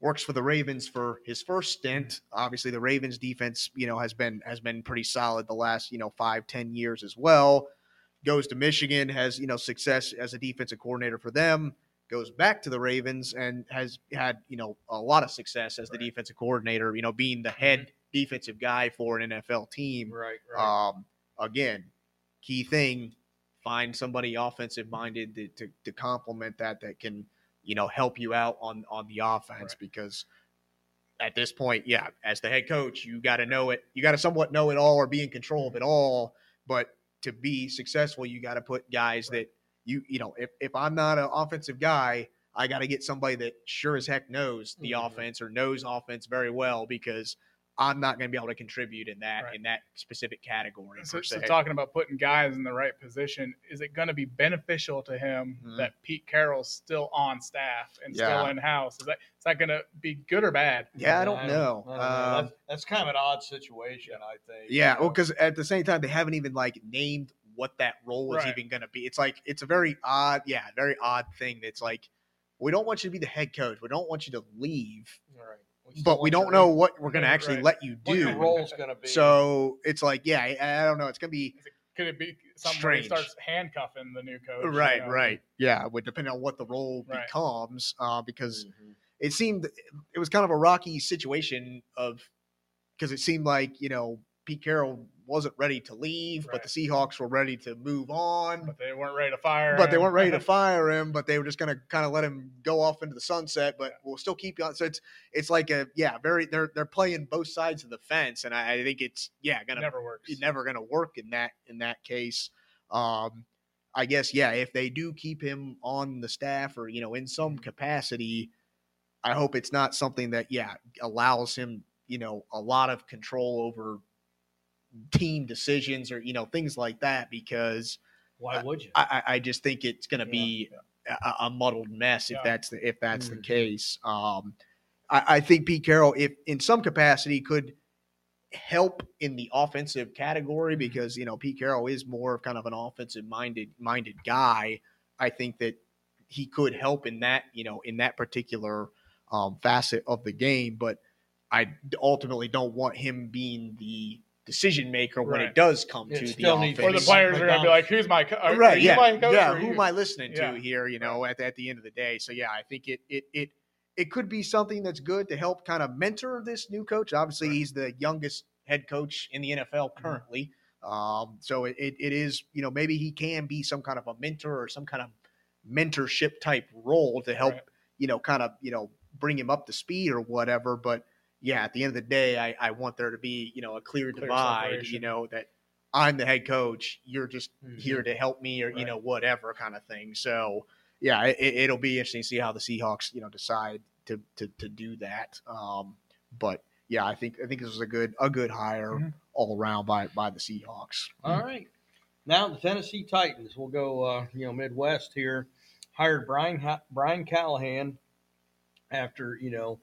Works for the Ravens for his first stint. Obviously, the Ravens defense, you know, has been has been pretty solid the last, you know, five, ten years as well. Goes to Michigan, has, you know, success as a defensive coordinator for them. Goes back to the Ravens and has had, you know, a lot of success as the Right. defensive coordinator, you know, being the head defensive guy for an NFL team. Right, right. Um, again, key thing: find somebody offensive minded to, to to complement that that can you know help you out on on the offense Right. because at this point, yeah, as the head coach, you got to know it. You got to somewhat know it all or be in control of it all. but to be successful, you got to put guys that you you know. If if I'm not an offensive guy, I got to get somebody that sure as heck knows the Mhm. offense or knows offense very well because I'm not going to be able to contribute in that Right. in that specific category. So, so talking about putting guys in the right position, is it going to be beneficial to him Mhm. that Pete Carroll's still on staff and still in house? Is that is that going to be good or bad? yeah, I don't know. I don't Um, That's, that's kind of an odd situation, I think. Yeah, well, because at the same time, they haven't even like named what that role is Right. even going to be. It's like it's a very odd, yeah, very odd thing. That's like we don't want you to be the head coach. We don't want you to leave, right. still but we don't know what we're going to Yeah, actually right. let you what your do. role's going to be. So it's like, yeah, I, I don't know. It's going to be Could it be he starts handcuffing the new coach? you right, know? right, yeah, would depend on what the role becomes, uh, because Mhm. it seemed it was kind of a rocky situation of because it seemed like you know Pete Carroll wasn't ready to leave, but the Seahawks were ready to move on. But they weren't ready to fire. but they him. weren't ready to fire him. But they were just going to kind of let him go off into the sunset. But we'll still keep you on. So it's it's like a yeah, very they're they're playing both sides of the fence, and I, I think it's yeah gonna never works. it's never gonna work in that in that case. Um, I guess yeah, if they do keep him on the staff or you know in some capacity, I hope it's not something that yeah allows him you know a lot of control over team decisions or you know things like that because Why would you? I, I just think it's going to Yeah, be a, a muddled mess if Yeah. that's the if that's Mhm. the case. Um, I, I think Pete Carroll, if in some capacity, could help in the offensive category Mm-hmm. because you know Pete Carroll is more of kind of an offensive minded minded guy. I think that he could help in that you know in that particular um, facet of the game, but I ultimately don't want him being the decision maker when Right. it does come It to the still offense. or the be players are going to be like, "Who's my? Co- are, right? are yeah, my coach yeah. Who you-" am I listening to Yeah. here? You know, at, at the end of the day. So yeah, I think it it it it could be something that's good to help kind of mentor this new coach. Obviously, he's the youngest head coach in the NFL Mm-hmm. currently. Um, so it, it, it is you know maybe he can be some kind of a mentor or some kind of mentorship type role to help Right. you know kind of you know bring him up to speed or whatever. But yeah, at the end of the day, I, I want there to be you know a clear, Clear divide. separation. You know that I'm the head coach. You're just Mhm. here to help me or you know whatever kind of thing. So yeah, it, it'll be interesting to see how the Seahawks you know decide to to, to do that. Um, but yeah, I think I think this was a good a good hire Mhm. all around by by the Seahawks. All right. Now the Tennessee Titans. We'll go, uh, you know, Midwest here. Hired Brian Brian Callahan after you know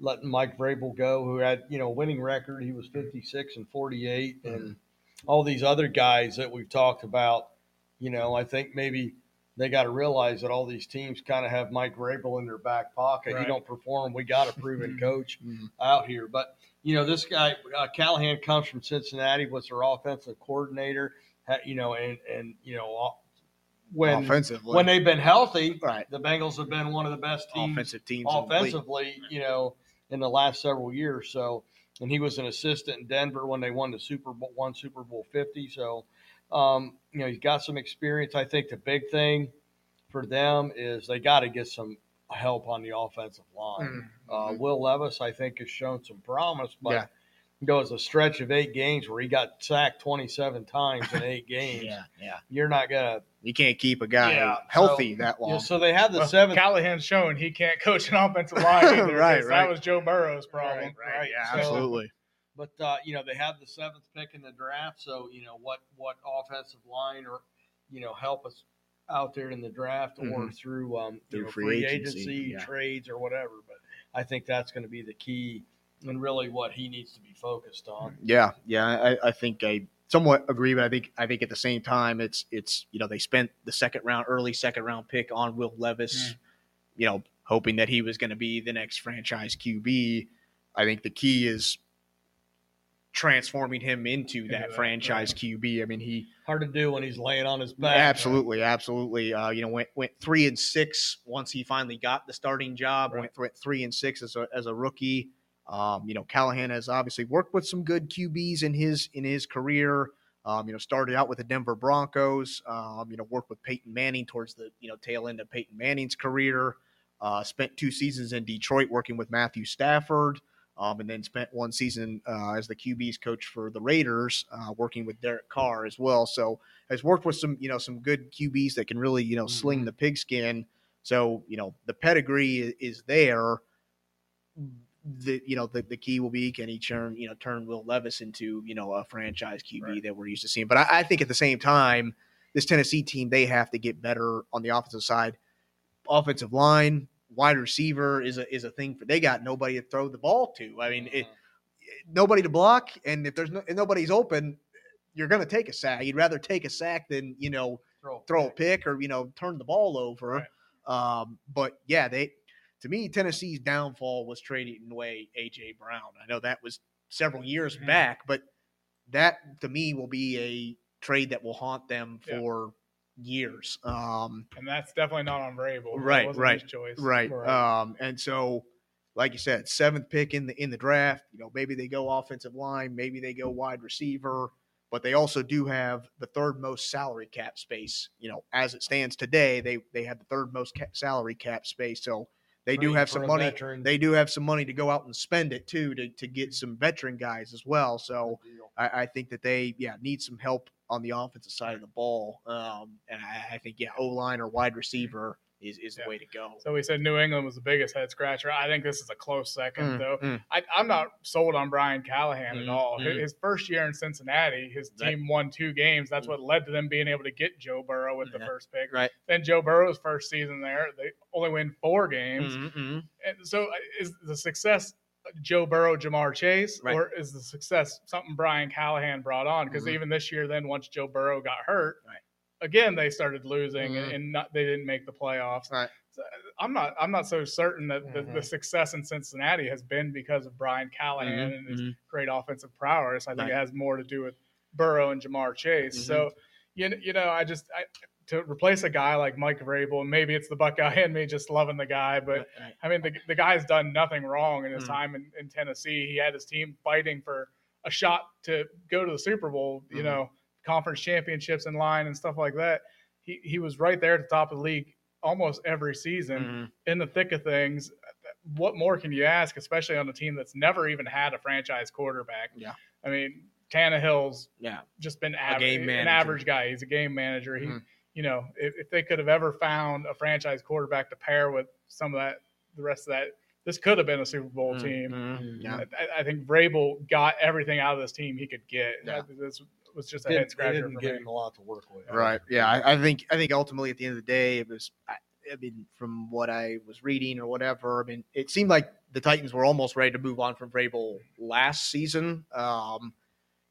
letting Mike Vrabel go, who had you know a winning record. He was fifty six and forty eight, and all these other guys that we've talked about. You know, I think maybe they got to realize that all these teams kind of have Mike Vrabel in their back pocket. You Right. don't perform, we got a proven coach Mhm. out here. But you know, this guy uh, Callahan comes from Cincinnati, was their offensive coordinator. You know, and and you know when offensively, when they've been healthy, right the Bengals have been one of the best teams offensive teams in the league. offensively. You know, in the last several years. So, and he was an assistant in Denver when they won the Super Bowl, one Super Bowl fifty. So, um, you know, he's got some experience. I think the big thing for them is they got to get some help on the offensive line. Uh, Will Levis, I think, has shown some promise, but Yeah. There was a stretch of eight games where he got sacked 27 times in eight games. yeah, yeah. You're not gonna. You can't keep a guy Yeah, healthy so- that to. long. so they had the Well, seventh. Callahan's shown he can't coach an offensive line. Either, 'cause Right, right. That was Joe Burrow's problem. right, right, yeah, So- absolutely. But uh, you know they have the seventh pick in the draft, so you know what what offensive line or you know help us out there in the draft or Mhm. through um, Through you know, free free, agency, agency, yeah. trades or whatever. But I think that's going to be the key and really what he needs to be focused on. Yeah, yeah, I, I think I somewhat agree, but I think I think at the same time it's it's you know they spent the second round, early second round pick on Will Levis, you know, hoping that he was going to be the next franchise QB. I think the key is transforming him into that that, franchise QB. I mean, he Hard to do when he's laying on his back. absolutely, absolutely, uh, you know, went went three and six once he finally got the starting job. Right. Went, went three and six as a as a rookie. Um, you know, Callahan has obviously worked with some good QBs in his in his career. Um, you know, started out with the Denver Broncos. Um, you know, worked with Peyton Manning towards the you know tail end of Peyton Manning's career. Uh, spent two seasons in Detroit working with Matthew Stafford. um, and then spent one season uh, as the QB's coach for the Raiders, uh, working with Derek Carr as well. So has worked with some you know some good QBs that can really you know sling Mhm. the pigskin. So you know the pedigree is there. The you know the, the key will be can he turn you know turn Will Levis into you know a franchise QB Right. that we're used to seeing. But I, I think at the same time, this Tennessee team they have to get better on the offensive side. Offensive line, wide receiver is a is a thing for they got nobody to throw the ball to. I mean, it, nobody to block, and if there's no, if nobody's open, you're going to take a sack. You'd rather take a sack than you know throw, throw a pick or you know turn the ball over. Right. Um, but yeah, they to me Tennessee's downfall was trading away AJ Brown. I know that was several years Mhm. back, but that to me will be a trade that will haunt them Yeah. for years. Um, and that's definitely not on. That Right, right, choice. right. Um, and so, like you said, seventh pick in the in the draft. You know, maybe they go offensive line, maybe they go wide receiver, but they also do have the third most salary cap space. You know, as it stands today, they they have the third most ca- salary cap space. So they do have some money. veteran. They do have some money to go out and spend it too to to get some veteran guys as well. So. I, I think that they yeah need some help on the offensive side of the ball, um, and I, I think yeah O line or wide receiver is, is Yeah. the way to go. So we said New England was the biggest head scratcher. I think this is a close second, Mm, though. mm. I, I'm not sold on Brian Callahan Mm, at all. His- mm. His first year in Cincinnati, his Right. team won two games. That's what led to them being able to get Joe Burrow with the Yeah. first pick. Right. Then Joe Burrow's first season there, they only win four games. Mm-mm. And so uh, is the success Joe Burrow, Ja'Marr Chase, Right. or is the success something Brian Callahan brought on? Because Mhm. even this year, then once Joe Burrow got hurt, Right. Again they started losing Mhm. and, and not, they didn't make the playoffs. Right. So I'm not I'm not so certain that the, the Mhm. success in Cincinnati has been because of Brian Callahan Mhm, and his mhm. great offensive prowess. I think Right. it has more to do with Burrow and Ja'Marr Chase. So you know, you know, I just I, to replace a guy like Mike Vrabel, and maybe it's the Buckeye in me just loving the guy, but Right. I mean, the, the guy's done nothing wrong in his Mm. time in, in Tennessee. He had his team fighting for a shot to go to the Super Bowl, you know, conference championships in line and stuff like that. He, he was right there at the top of the league almost every season Mhm. in the thick of things. What more can you ask, especially on a team that's never even had a franchise quarterback? Yeah. I mean, Tannehill's Yeah. just been A average, game an average guy. He's a game manager. He, Mhm. you know, if, if they could have ever found a franchise quarterback to pair with some of that, the rest of that, this could have been a Super Bowl Mhm. team. Mhm. Yeah. I, I think Vrabel got everything out of this team he could get. Yeah. This was just a head scratcher didn't give him a lot to work with. Right. Yeah. I, I think I think ultimately at the end of the day, it was. I, I mean, from what I was reading or whatever, I mean, it seemed like the Titans were almost ready to move on from Vrabel last season, um,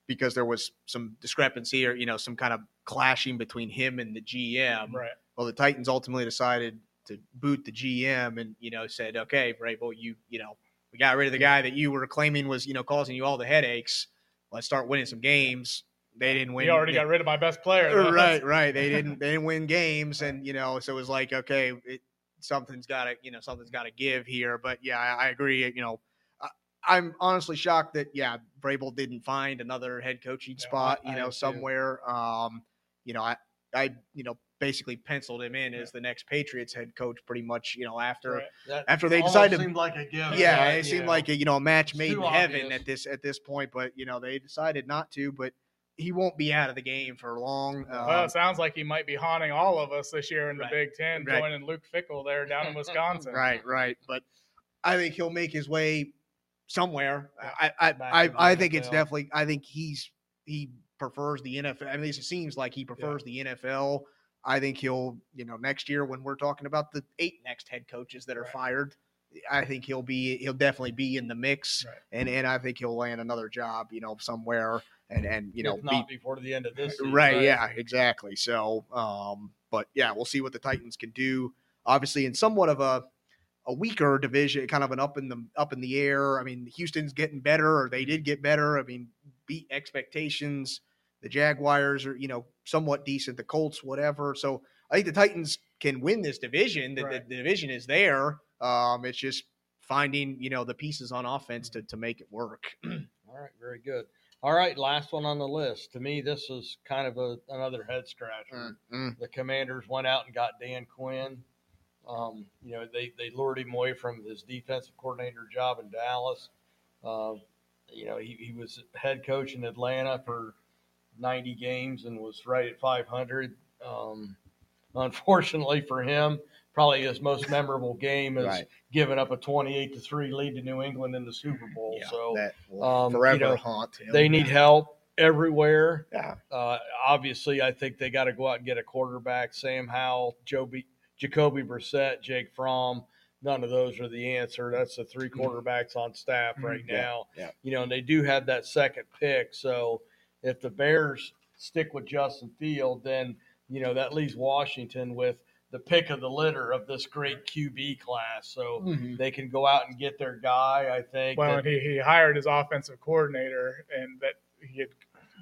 because there was some discrepancy or you know some kind of clashing between him and the GM. Right. Well, the Titans ultimately decided to boot the GM and you know said, okay, Vrabel, you you know we got rid of the guy that you were claiming was you know causing you all the headaches. Let's start winning some games. They didn't win. We already they- got rid of my best player. right, right. They didn't they didn't win games, and you know, so it was like, okay, it, something's got to you know something's got to give here. But yeah, I, I agree. You know, I, I'm honestly shocked that yeah, Vrabel didn't find another head coaching Yeah, spot. I- you know, am too. somewhere. Um, you know, I I you know basically penciled him in as the next Patriots head coach pretty much. You know, after. Right. That After they decided seemed like a given. Yeah, it seemed Yeah. like a you know a match It's made in too heaven at this at this point, but you know they decided not to. But he won't be out of the game for long. Well, Um, it sounds like he might be haunting all of us this year in the Right. Big Ten, Right. joining Luke Fickell there down in Wisconsin. Right, right. But I think he'll make his way somewhere. Yeah, I, I, I, I think it's definitely. I think he's he prefers the NFL. I mean, it seems like he prefers the NFL. I think he'll, you know, next year when we're talking about the eight next head coaches that are Right. fired, I think he'll be he'll definitely be in the mix, Right. and and I think he'll land another job, you know, somewhere, and and you know, if be, not before the end of this season. right, yeah exactly so um but yeah we'll see what the titans can do obviously in somewhat of a a weaker division kind of an up in the up in the air i mean houston's getting better or they did get better i mean beat expectations the jaguars are you know somewhat decent the colts whatever so i think the titans can win this division the, Right. the division is there um it's just finding you know the pieces on offense to, to make it work All right, very good. All right, last one on the list. To me, this is kind of a, another head scratcher. Mm, The Commanders went out and got Dan Quinn. Um, you know, they, they lured him away from his defensive coordinator job in Dallas. Uh, you know, he, he was head coach in Atlanta for 90 games and was right at 500. Um, unfortunately for him, probably his most memorable game is Right. giving up a 28 to 3 lead to New England in the Super Bowl. Yeah, so that um, you forever know, haunt him. they need help everywhere. Yeah. Uh, obviously, I think they got to go out and get a quarterback. Sam Howell, Joby, Jacoby Brissett, Jake Fromm. None of those are the answer. That's the three quarterbacks on staff right Mm-hmm. Yeah, now. yeah. You know, and they do have that second pick. So if the Bears stick with Justin Field, then you know that leaves Washington with the pick of the litter of this great QB class. So Mhm. they can go out and get their guy. I think. Well, that- he, he hired his offensive coordinator, and that he had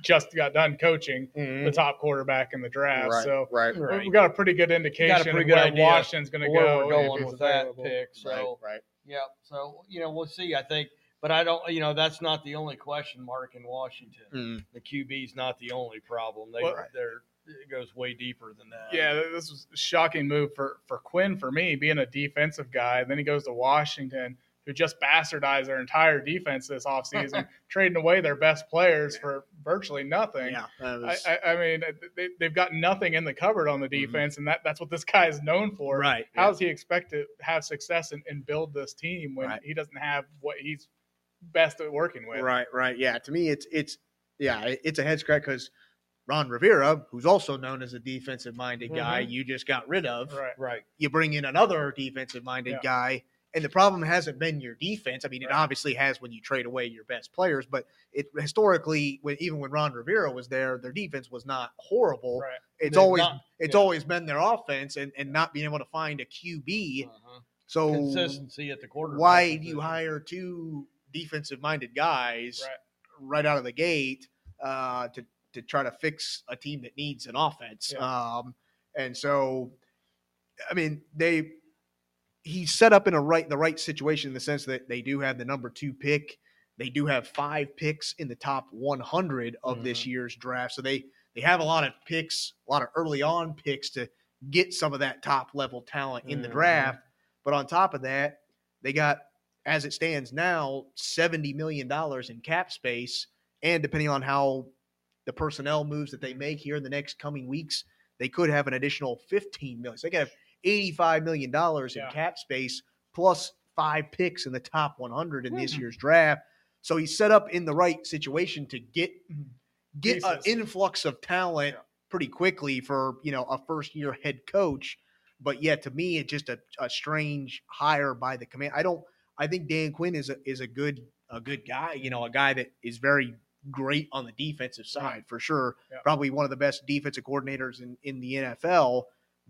just got done coaching the top quarterback in the draft. Mm-hmm. Right, So right, Right. we've got a pretty good indication pretty of good where idea Washington's going to where go. we're if going he's with that pick. So right, right. yeah, so you know we'll see. I think, but I don't. You know, that's not the only question mark in Washington. Mm. The QB's not the only problem. They Well- they're it goes way deeper than that. Yeah, this was a shocking move for, for Quinn for me, being a defensive guy. Then he goes to Washington, who just bastardized their entire defense this offseason, trading away their best players for virtually nothing. Yeah, that I, was- I, I mean, they, they've got nothing in the cupboard on the defense, and that, that's what this guy is known for. Mm-hmm. right. How does he expect to have success and, and build this team when Right. he doesn't have what he's best at working with? Right, right. Yeah, to me, it's it's yeah, it's a head scratch because Ron Rivera, who's also known as a defensive-minded guy, you just got rid of. Right. right. You bring in another defensive-minded Yeah. guy, and the problem hasn't been your defense. I mean, it obviously has when you trade away your best players, but it historically, when, even when Ron Rivera was there, their defense was not horrible. Right. It's They've always not- it's yeah. always been their offense and, and not being able to find a QB. Uh-huh. So Consistency at the quarterback. why do you hire two defensive minded guys Right. right. out of the gate uh, to to try to fix a team that needs an offense? Um, and so, I mean, they he's set up in a right the right situation in the sense that they do have the number two pick. They do have five picks in the top 100 of this year's draft, so they they have a lot of picks, a lot of early on picks to get some of that top level talent in the Mhm. draft. But on top of that, they got, as it stands now, $70 million in cap space. And depending on how the personnel moves that they make here in the next coming weeks, they could have an additional 15 million. So they could have 85 million dollars in Yeah. cap space plus five picks in the top 100 in this Mhm. year's draft. So he's set up in the right situation to get get an influx of talent Yeah. pretty quickly for you know a first year head coach. But yet, to me, it's just a, a strange hire by the command. I don't. I think Dan Quinn is a is a good a good guy. You know, a guy that is very great on the defensive side for sure. Yeah. Probably one of the best defensive coordinators in in the NFL.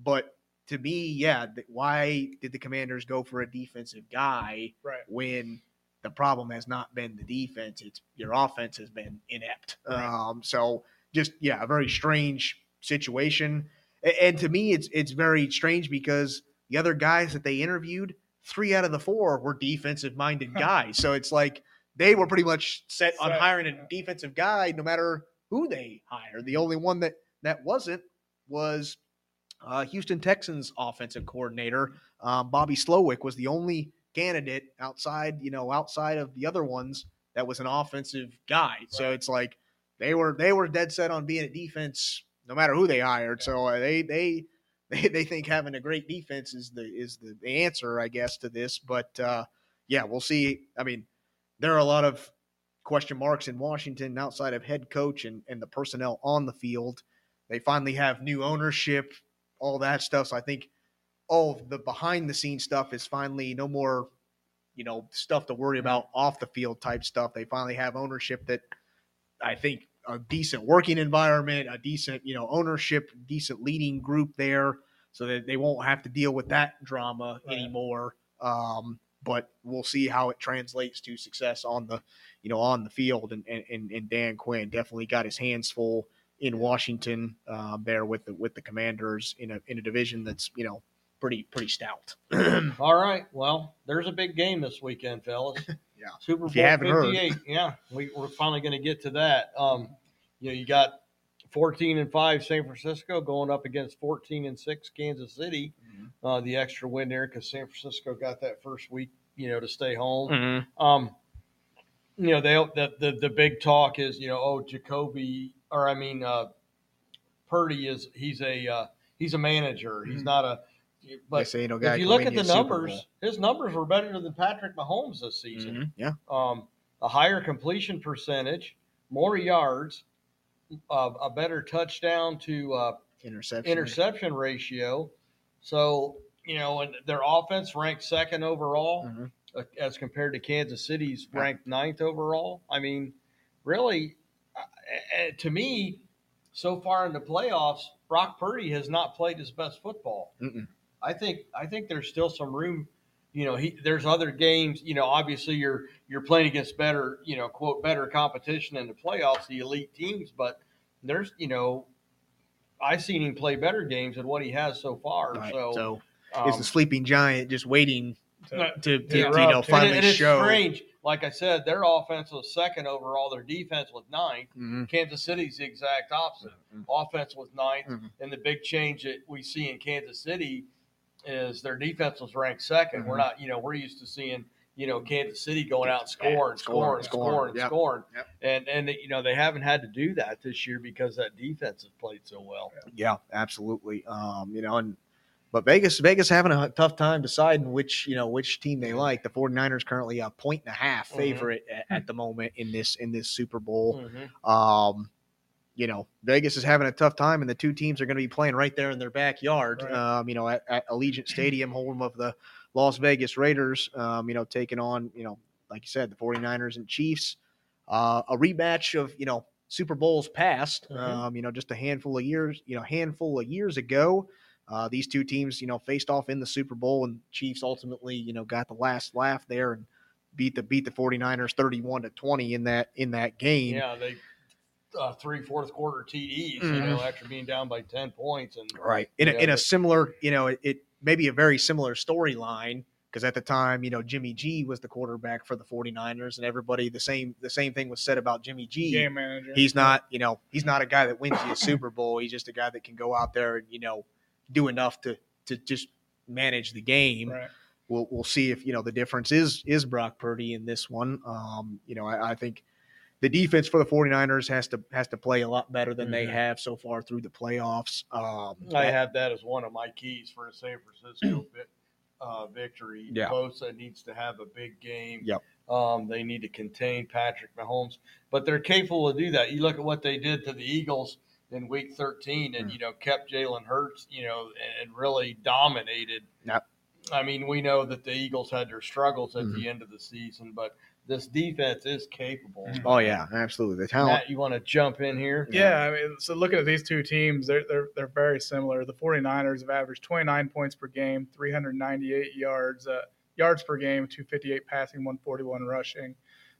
But to me, yeah, th- why did the Commanders go for a defensive guy Right. when the problem has not been the defense? It's your offense has been inept. Right. Um, so just yeah, a very strange situation. A- And to me, it's it's very strange because the other guys that they interviewed, three out of the four were defensive minded guys. So it's like they were pretty much set on hiring yeah. a defensive guy, no matter who they hire. The only one that that wasn't was uh, Houston Texans offensive coordinator um, Bobby Slowik was the only candidate outside, you know, outside of the other ones that was an offensive guy. So it's like they were they were dead set on being a defense no matter who they hired. So uh, they they they they think having a great defense is the is the answer, I guess, to this. But uh, yeah, we'll see. I mean, there are a lot of question marks in Washington outside of head coach and, and the personnel on the field. They finally have new ownership, all that stuff. So I think all of the behind the scenes stuff is finally no more, you know, stuff to worry about off the field type stuff. They finally have ownership that I think a decent working environment, a decent, you know, ownership, decent leading group there, so that they won't have to deal with that drama Right. anymore. Um, but we'll see how it translates to success on the, you know, on the field. And and, and Dan Quinn definitely got his hands full in Washington um, there with the with the Commanders in a in a division that's you know pretty pretty stout. All right. Well, there's a big game this weekend, fellas. Yeah. Super If you Bowl heard. 58. Yeah. We, we're finally going to get to that. Um, you know, you got 14 and 5 San Francisco going up against 14 and 6 Kansas City. Mm-hmm. Uh, the extra win there because San Francisco got that first week, you know, to stay home. Mm-hmm. Um, you know, they the, the the big talk is you know, oh, Jacoby or I mean, uh, Purdy is he's a uh, he's a manager. He's Mhm. not a. They But say, you know, guy if you look at the numbers, his numbers were better than Patrick Mahomes this season. Mhm, Yeah. Um, a higher completion percentage, more yards, uh, a better touchdown to uh, Interception. interception ratio. So you know, and their offense ranked second overall Mhm. uh, as compared to Kansas City's ranked ninth overall. I mean, really, uh, to me, so far in the playoffs, Brock Purdy has not played his best football. Mm-mm. I think I think there's still some room. You know, he there's other games. You know, obviously you're you're playing against better, you know, quote better competition in the playoffs, the elite teams. But there's, you know, I've seen him play better games than what he has so far. Right. So, So, um, is the sleeping giant just waiting So- No, to, to you know And it- and, finally it- and it's show? strange. Like I said, their offense was second overall. Their defense was ninth. Mhm. Kansas City's the exact opposite. Mhm. Offense was ninth, Mhm. and the big change that we see in Kansas City is their defense was ranked 2nd We're Mhm. not, you know, we're used to seeing, you know, Kansas City going out and scoring, Scoring, scoring, scoring, yep. scoring, Yep. and and you know they haven't had to do that this year because that defense has played so well. Yeah, absolutely. Um, you know, and but Vegas, Vegas having a tough time deciding which, you know, which team they like. The 49ers currently a point and a half Mhm. favorite at, at the moment in this in this Super Bowl. Mhm. Um, you know, Vegas is having a tough time, and the two teams are going to be playing right there in their backyard. Right. Um, you know, at, at Allegiant Stadium, home of the Las Vegas Raiders. Um, you know, taking on, you know, like you said, the 49ers and Chiefs. Uh, a rematch of, you know, Super Bowls past. Mhm. Um, you know, just a handful of years, you know, handful of years ago. Uh, these two teams, you know, faced off in the Super Bowl, and Chiefs ultimately, you know, got the last laugh there and beat the beat the 49ers 31 to 20 in that in that game. Yeah, they uh, three fourth quarter TDs, you Mhm. know, after being down by ten points, and Right. In a, Yeah, in a similar, you know, it, it maybe a very similar storyline because at the time, you know, Jimmy G was the quarterback for the 49ers and everybody the same the same thing was said about Jimmy G. game manager. He's not, you know, he's not a guy that wins you a Super Bowl. He's just a guy that can go out there and, you know, do enough to to just manage the game. right. We'll we'll see if, you know, the difference is is Brock Purdy in this one. Um, you know, I, I think the defense for the 49ers has to has to play a lot better than they Mhm. have so far through the playoffs. Um, I have that as one of my keys for a San Francisco uh, victory. Yeah. Bosa needs to have a big game. Yep. Um, they need to contain Patrick Mahomes, but they're capable of do that. You look at what they did to the Eagles in Week 13, and Mm. you know kept Jalen Hurts, you know, and, and really dominated. Yep. I mean, we know that the Eagles had their struggles at Mhm. the end of the season, but this defense is capable. Oh yeah, absolutely. The talent. Matt, you want to jump in here? Yeah, I mean, so looking at these two teams, they're they're they're very similar. The 49ers have averaged 29 points per game, 398 yards uh, yards per game, 258 passing, 141 rushing.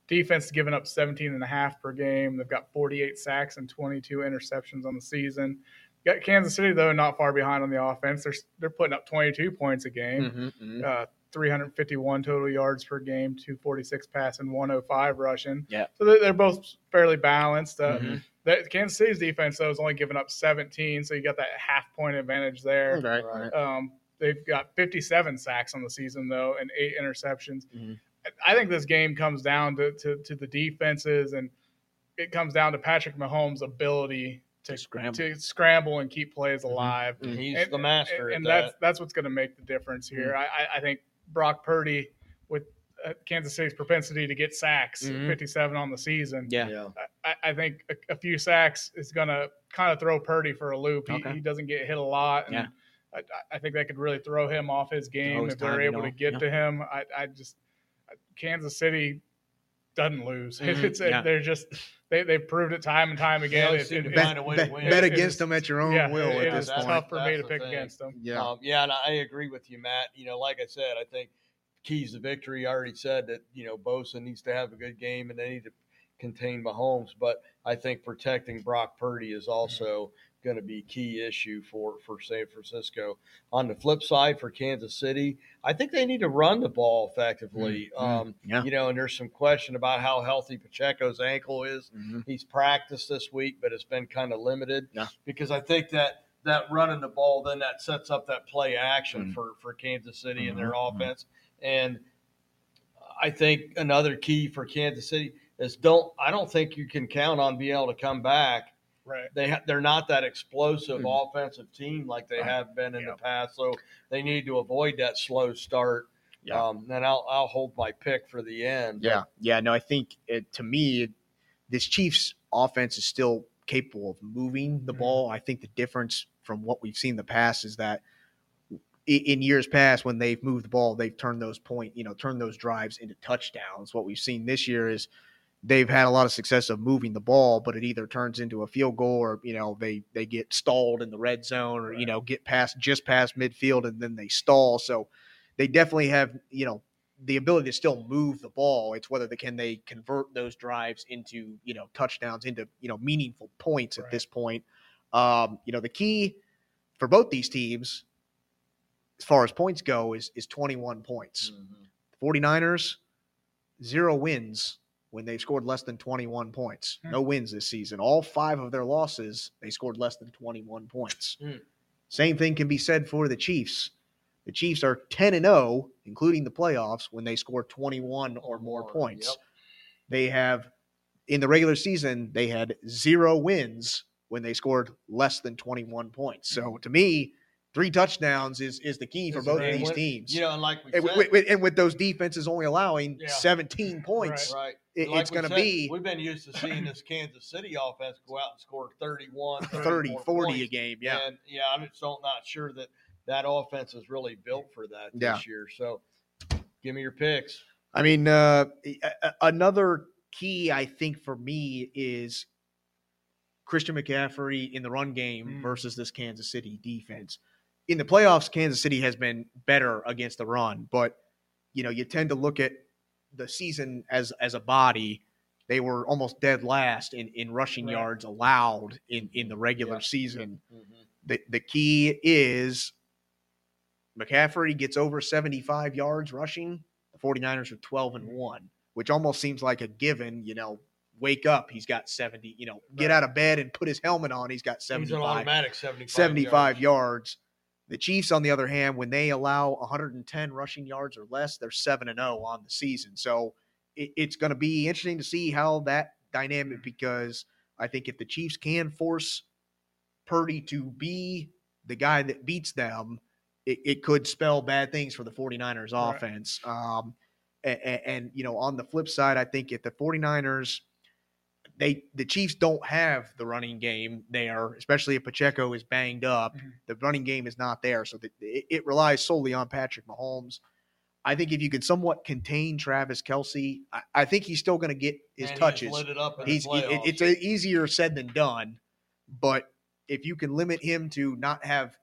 Defense has given up 17 and a half per game. They've got 48 sacks and 22 interceptions on the season. Got Kansas City though not far behind on the offense. They're they're putting up 22 points a game. Mhm, mhm. Uh, 351 total yards per game, 246 passing, 105 rushing. Yeah. So they're, they're both fairly balanced. Uh, Mhm. that Kansas City's defense though is only giving up 17, so you got that half point advantage there. Right, Right. right. Um, they've got 57 sacks on the season though, and eight interceptions. Mhm. I- I think this game comes down to, to to the defenses, and it comes down to Patrick Mahomes' ability to To scramble. to scramble and keep plays Mhm. alive. Mhm. He's And- the master and, and at that's that's what's going to make the difference here. I, I, I think Brock Purdy with uh, Kansas City's propensity to get sacks, Mhm. 57 on the season. Yeah. yeah. I, I think a, a few sacks is going to kind of throw Purdy for a loop. He, Okay. he doesn't get hit a lot. And Yeah. I, I think that could really throw him off his game if they're able to get yeah. to him. I, I just Kansas City doesn't lose. Mhm, It's yeah. they're just they they've proved it time and time again. always It- to it- find Bet, a way bet, to win. bet against them at your own yeah, will it- at it's this point. tough for me to the pick thing. against them. Yeah. Um, yeah, and I agree with you, Matt. You know, like I said, I think keys to victory. I already said that you know Bosa needs to have a good game and they need to contain Mahomes, but I think protecting Brock Purdy is also going to be key issue for for San Francisco. On the flip side, for Kansas City, I think they need to run the ball effectively. Mm, Um, yeah. You know, and there's some question about how healthy Pacheco's ankle is. Mhm. He's practiced this week, but it's been kind of limited. Yeah. Because I think that that running the ball then that sets up that play action Mhm. for for Kansas City and their mhm. offense. And I think another key for Kansas City, is don't I don't think you can count on being able to come back. Right. They ha- they're not that explosive Mhm. offensive team like they Right. have been in Yeah. the past, so they need to avoid that slow start. Yeah. Um, and I'll I'll hold my pick for the end. Yeah, yeah. No, I think it, to me, this Chiefs offense is still capable of moving the Mhm. ball. I think the difference from what we've seen in the past is that in years past, when they've moved the ball, they've turned those point, you know, turned those drives into touchdowns. What we've seen this year is they've had a lot of success of moving the ball, but it either turns into a field goal or you know they they get stalled in the red zone or you know get past just past midfield and then they stall. So they definitely have you know the ability to still move the ball. It's whether they can they convert those drives into you know touchdowns into you know meaningful points at this point. Um, you know the key for both these teams, as far as points go, is is 21 points. Mhm. 49ers zero wins when they've scored less than 21 points. Hmm. No wins this season. All five of their losses, they scored less than 21 points. Hmm. Same thing can be said for the Chiefs. The Chiefs are 10 and 0, including the playoffs, when they score 21 or more More, points. yep. They have, in the regular season, they had zero wins when they scored less than 21 points. So to me, three touchdowns is is the key for both of these teams. You know, and like we and, said, with, and with those defenses only allowing Yeah. 17 points, right. it- Like it's going to be We've been used to seeing this Kansas City offense go out and score 31, 30, 34 40 a game. Yeah. And yeah, I'm just don't, not sure that that offense is really built for that Yeah. this year. So give me your picks. I mean, uh, another key, I think, for me is Christian McCaffrey in the run game Mm. versus this Kansas City defense. In the playoffs, Kansas City has been better against the run, but you know, you tend to look at the season as as a body. They were almost dead last in, in rushing Right. yards allowed in, in the regular Yeah. season. Mm-hmm. The the key is McCaffrey gets over 75 yards rushing. The 49ers are 12 and mm-hmm. 1, which almost seems like a given, you know, wake up, he's got 70, you know, get out of bed and put his helmet on, he's got He's an 75, automatic 75, 75 yards. yards. The Chiefs, on the other hand, when they allow 110 rushing yards or less, they're 7 and 0 on the season. So it, it's going to be interesting to see how that dynamic because I think if the Chiefs can force Purdy to be the guy that beats them, it, it could spell bad things for the 49ers Right. offense. Um, and, and, you know, on the flip side, I think if the 49ers they the Chiefs don't have the running game there, especially if Pacheco is banged up. Mhm. The running game is not there, so the, it, it relies solely on Patrick Mahomes. I think if you can somewhat contain Travis Kelce, I, I think he's still going to get his And touches. lit it up in He's it- it's easier said than done, but if you can limit him to not have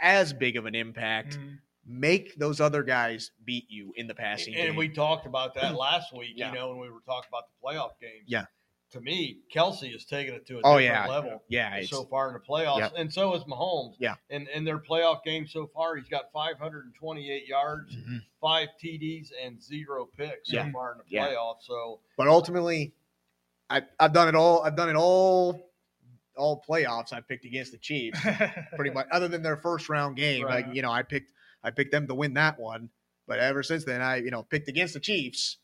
as big of an impact, Mhm. make those other guys beat you in the passing game. and we talked about that last week, Yeah. you know, when we were talking about the playoff games. Yeah. To me, Kelce is taking it to a Oh, different yeah. level yeah, so far in the playoffs, Yep. and so is Mahomes. Yeah. And in their playoff game so far, he's got 528 yards, Mhm. five TDs, and zero picks Yeah. so far in the Yeah. playoffs. So but ultimately, I, I've done it all. I've done it all. All playoffs, I picked against the Chiefs, pretty much. Other than their first round game, Right. like you know, I picked I picked them to win that one. But ever since then, I you know picked against the Chiefs,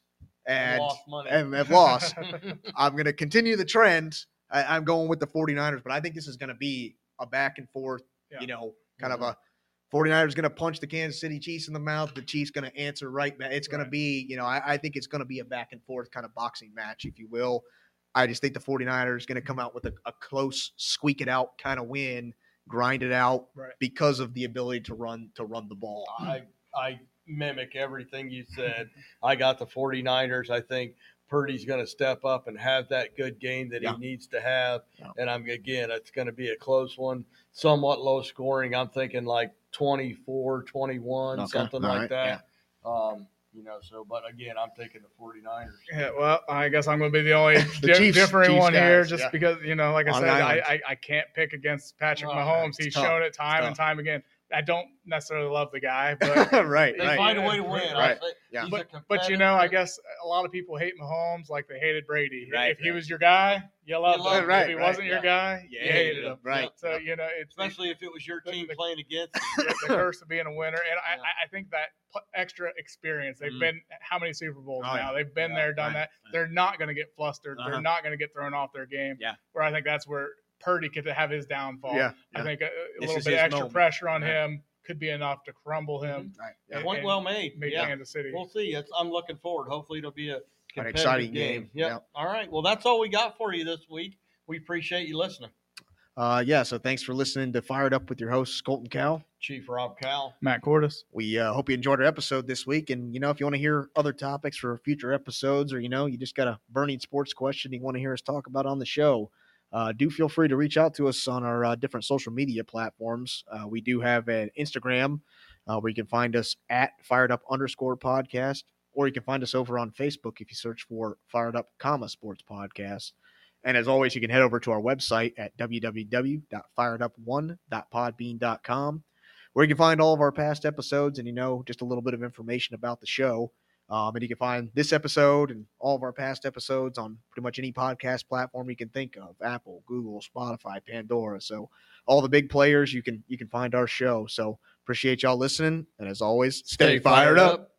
and and have lost. I'm going to continue the trend. I, I'm going with the 49ers, but I think this is going to be a back and forth, Yeah. you know, kind of mm-hmm. a 49ers going to punch the Kansas City Chiefs in the mouth. The Chiefs going to answer right back. It's going Right. to be, you know, I, I think it's going to be a back and forth kind of boxing match, if you will. I just think the 49ers going to come out with a, a close, squeak it out kind of win, grind it out Right. because of the ability to run to run the ball. I I mimic everything you said. I got the 49ers. I think Purdy's going to step up and have that good game that Yeah. he needs to have. Yeah. And I'm again, it's going to be a close one, somewhat low scoring. I'm thinking like 24, 21, Okay. something All like right. that. Um, you know, so but again, I'm taking the 49ers. Yeah, well, I guess I'm going to be the only The di- Chiefs- differing Chiefs one here, just yeah. because you know, like I On said, I. I I can't pick against Patrick Oh, Mahomes. He's tough. shown it time and time again. I don't necessarily love the guy, but right, They right. find a way to win. Right. I'll Yeah. he's a but you know, I guess a lot of people hate Mahomes like they hated Brady. Right, if he was your guy, you loved loved him. him, right, if he right, wasn't your yeah. guy, You you hated hated him, him. right. So you know, it's especially if it was your team the- playing against. the, the curse of being a winner. And Yeah. I, I think that extra experience, they've Mhm. been how many Super Bowls Oh, now? yeah. They've been Yeah, there, done right, that. right. They're not going to get flustered. Uh-huh. They're not going to get thrown off their game. Yeah. Where I think that's where Purdy could have his downfall. Yeah, I think a, a little bit extra moment. pressure on Right. him could be enough to crumble him. Right. Yeah. and- Point and well made. Make Yeah. Kansas City. We'll see. It's, I'm looking forward. Hopefully, it'll be a An competitive exciting game. game. Yep. Yep. All right. Well, that's all we got for you this week. We appreciate you listening. Uh, yeah. So thanks for listening to Fired Up with your host Colton Cow. Chief Rob Cal. Matt Cordis. We uh, hope you enjoyed our episode this week. And, you know, if you want to hear other topics for future episodes or, you know, you just got a burning sports question you want to hear us talk about on the show, uh, do feel free to reach out to us on our uh, different social media platforms. Uh, we do have an Instagram uh, where you can find us at fired up underscore podcast, or you can find us over on Facebook if you search for fired up comma sports podcast. And as always, you can head over to our website at www.firedup1.podbean.com where you can find all of our past episodes and you know just a little bit of information about the show. Um, and you can find this episode and all of our past episodes on pretty much any podcast platform you can think of: Apple, Google, Spotify, Pandora. So all the big players, you can you can find our show. So appreciate y'all listening, and as always, stay, fired up.